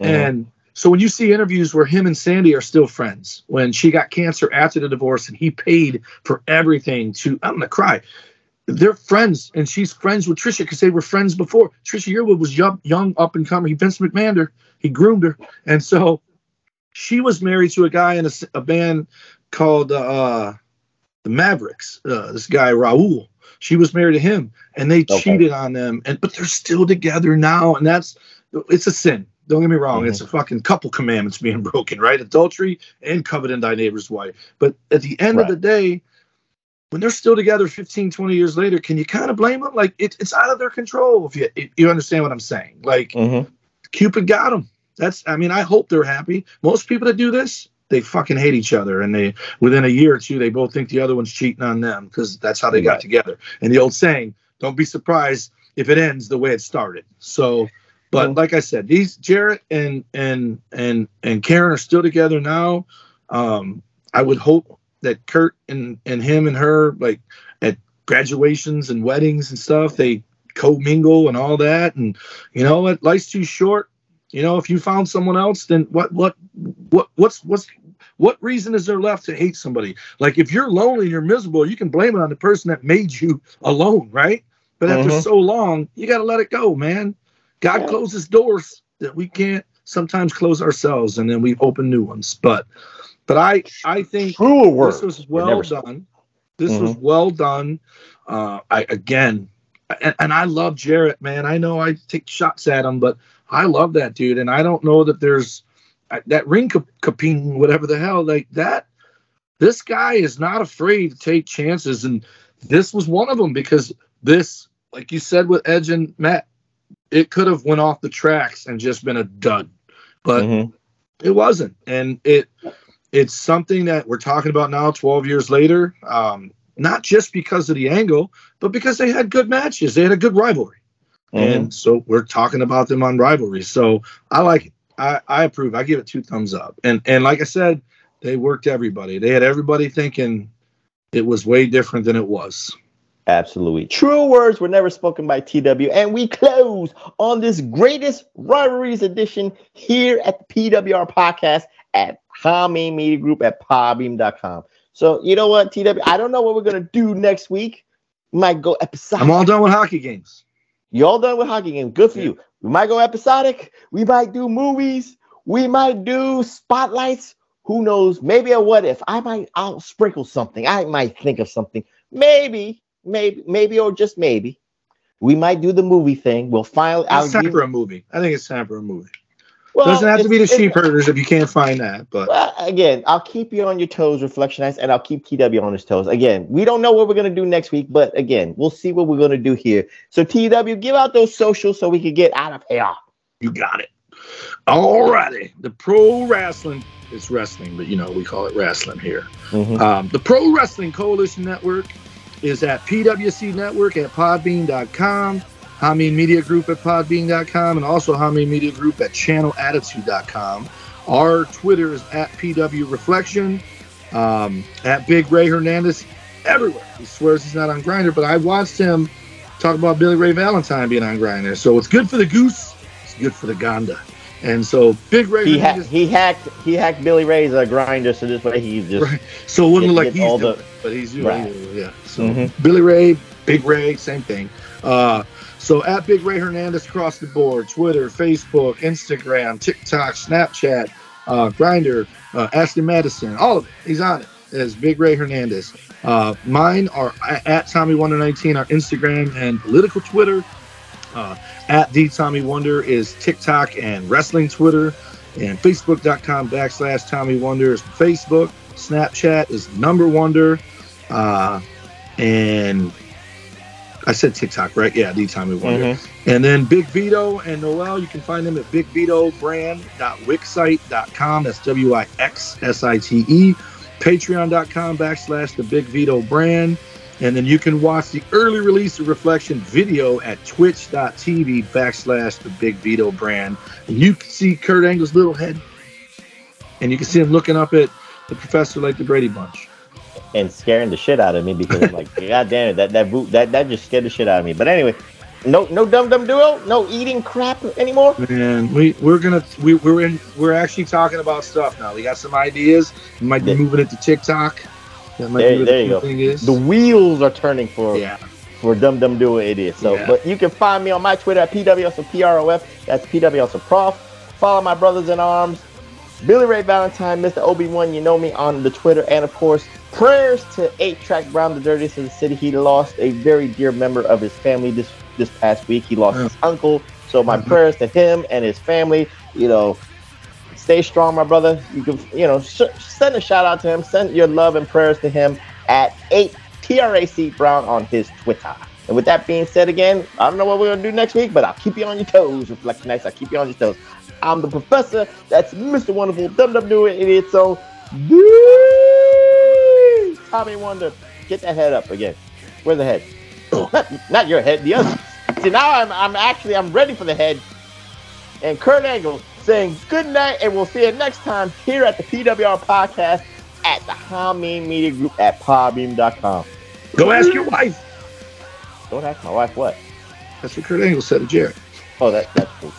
Mhm. And so when you see interviews where him and Sandy are still friends, when she got cancer after the divorce and he paid for everything to, I'm gonna cry. They're friends, and she's friends with Trisha because they were friends before. Trisha Yearwood was young, young up and coming. He Vince McMahon her, he groomed her, and so she was married to a guy in a band called uh, the Mavericks. Uh, this guy Raul. She was married to him, and they Okay. cheated on them. And but they're still together now, and that's it's a sin. Don't get me wrong; Mhm. it's a fucking couple commandments being *laughs* broken, right? Adultery and coveting thy neighbor's wife. But at the end of the day, when they're still together 15, 20 years later, can you kind of blame them? Like it, it's out of their control. If you if you understand what I'm saying, like Mhm. Cupid got them. That's I mean, I hope they're happy. Most people that do this, they fucking hate each other, and they within a year or two, they both think the other one's cheating on them because that's how they got together. And the old saying, "Don't be surprised if it ends the way it started." So, but Mhm. like I said, these Jarrett and and and and Karen are still together now. Um, I would hope that Kurt and and him and her like at graduations and weddings and stuff, they co-mingle and all that. And you know what, life's too short. You know, if you found someone else, then what what what what's what's what reason is there left to hate somebody? Like if you're lonely and you're miserable, you can blame it on the person that made you alone, right? But after Mhm. so long, you got to let it go, man. God closes doors that we can't sometimes close ourselves, and then we open new ones. But but I I think Truer words. this was well never spoken. done. This was well done. Uh, I again, and, and I love Jarrett, man. I know I take shots at him, but I love that dude, and I don't know that there's that ring cap- capine, whatever the hell, like that. This guy is not afraid to take chances, and this was one of them because this, like you said with Edge and Matt, it could have went off the tracks and just been a dud, but Mhm. it wasn't and it it's something that we're talking about now 12 years later um not just because of the angle but because they had good matches they had a good rivalry Mhm. and so we're talking about them on rivalry so i like i i approve i give it two thumbs up and and like i said they worked everybody they had everybody thinking it was way different than it was Absolutely. True words were never spoken by TW. And we close on this greatest rivalries edition here at the PWR podcast at Hami Media Group at podbean.com. So, you know what, TW? I don't know what we're going to do next week. We might go episodic. i'm all done with hockey games You all done with hockey game. Good for you. We might go episodic. We might do movies. We might do spotlights. Who knows? Maybe a what if. I might I'll sprinkle something. I might think of something. Maybe, maybe, maybe, or just maybe. We might do the movie thing. We'll file finally. It's time for a movie. I think it's time for a movie. Well, Doesn't have to be the sheep herders if you can't find that, but Well, again, I'll keep you on your toes, Reflectionites, and I'll keep TW on his toes. Again, we don't know what we're gonna do next week, but again, we'll see what we're gonna do here. So TW, give out those socials so we can get out of here. you got it. Alrighty. The pro wrestling is wrestling, but you know, we call it wrestling here. Mhm. Um, the Pro Wrestling Coalition Network is at PWC Network at podbean.com, Hameen Media Group at podbean.com, and also Hameen Media Group at channelattitude.com. Our Twitter is at PW Reflection, um, at Big Ray Hernandez, everywhere. He swears he's not on Grindr, but I watched him talk about Billy Ray Valentine being on Grindr. So it's good for the goose, it's good for the Gonda. And so Big Ray He, ha- he hacked he hacked Billy Ray's uh, Grindr, so this way he's just Right. So it wouldn't look like he's all the- doing it, but he's doing Right. it. Yeah. So Mhm. Billy Ray, Big Ray, same thing. Uh, so at Big Ray Hernandez across the board, Twitter, Facebook, Instagram, TikTok, Snapchat, uh, Grindr, uh, Ashley Madison, all of it. He's on it as Big Ray Hernandez. Uh, mine are at Tommy Wonder 19 our Instagram and political Twitter. Uh, at the Tommy Wonder is TikTok and wrestling Twitter, and Facebook.com backslash Tommy Wonder is Facebook. Snapchat is number Wonder, uh, and I said TikTok, right? Yeah, the Tommy Wonder. Mm-hmm. And then Big Vito and Noel, you can find them at bigvitobrand.wixsite.com. That's W I X S I T E. Patreon.com backslash the Big Vito brand. And then you can watch the early release of Reflection video at twitch.tv backslash the Big Vito brand. And you can see Kurt Angle's little head. And you can see him looking up at the professor like the Brady Bunch. And scaring the shit out of me because I'm like, *laughs* God damn it, that that boot that that just scared the shit out of me. But anyway, no no dum dum duo, no eating crap anymore. And we we're gonna we, we're in we're actually talking about stuff now. We got some ideas. We might be Yeah. moving it to TikTok. That might There, be there the you go. thing is. The wheels are turning for yeah. for Dum Dum Duo idiots. So, Yeah. but you can find me on my Twitter at PWS PROF. That's PWS Prof. Follow my brothers in arms, Billy Ray Valentine, Mr. Obi Wan. You know me on the Twitter, and of course, prayers to Eight Track Brown, the dirtiest of the city. He lost a very dear member of his family this this past week. He lost his uncle. So my mm-hmm. prayers to him and his family. You know, stay strong, my brother. You can, you know, sh- send a shout out to him. Send your love and prayers to him at 8 TRAC Brown on his Twitter. And with that being said, again, I don't know what we're gonna do next week, but I'll keep you on your toes. Reflect nice. I'll keep you on your toes. I'm the professor. That's Mr. Wonderful. Dum Dum Do It. Tommy Wonder, get that head up again. Where's the head? Oh. Not, not your head. The other. See, now I'm, I'm actually I'm ready for the head and Kurt Angle saying good night, and we'll see you next time here at the PWR podcast at the Hameen Media Group at podbean.com. Go ask your wife. Don't ask my wife what. That's what Kurt Angle said to Jarrett. Oh, that, that's true.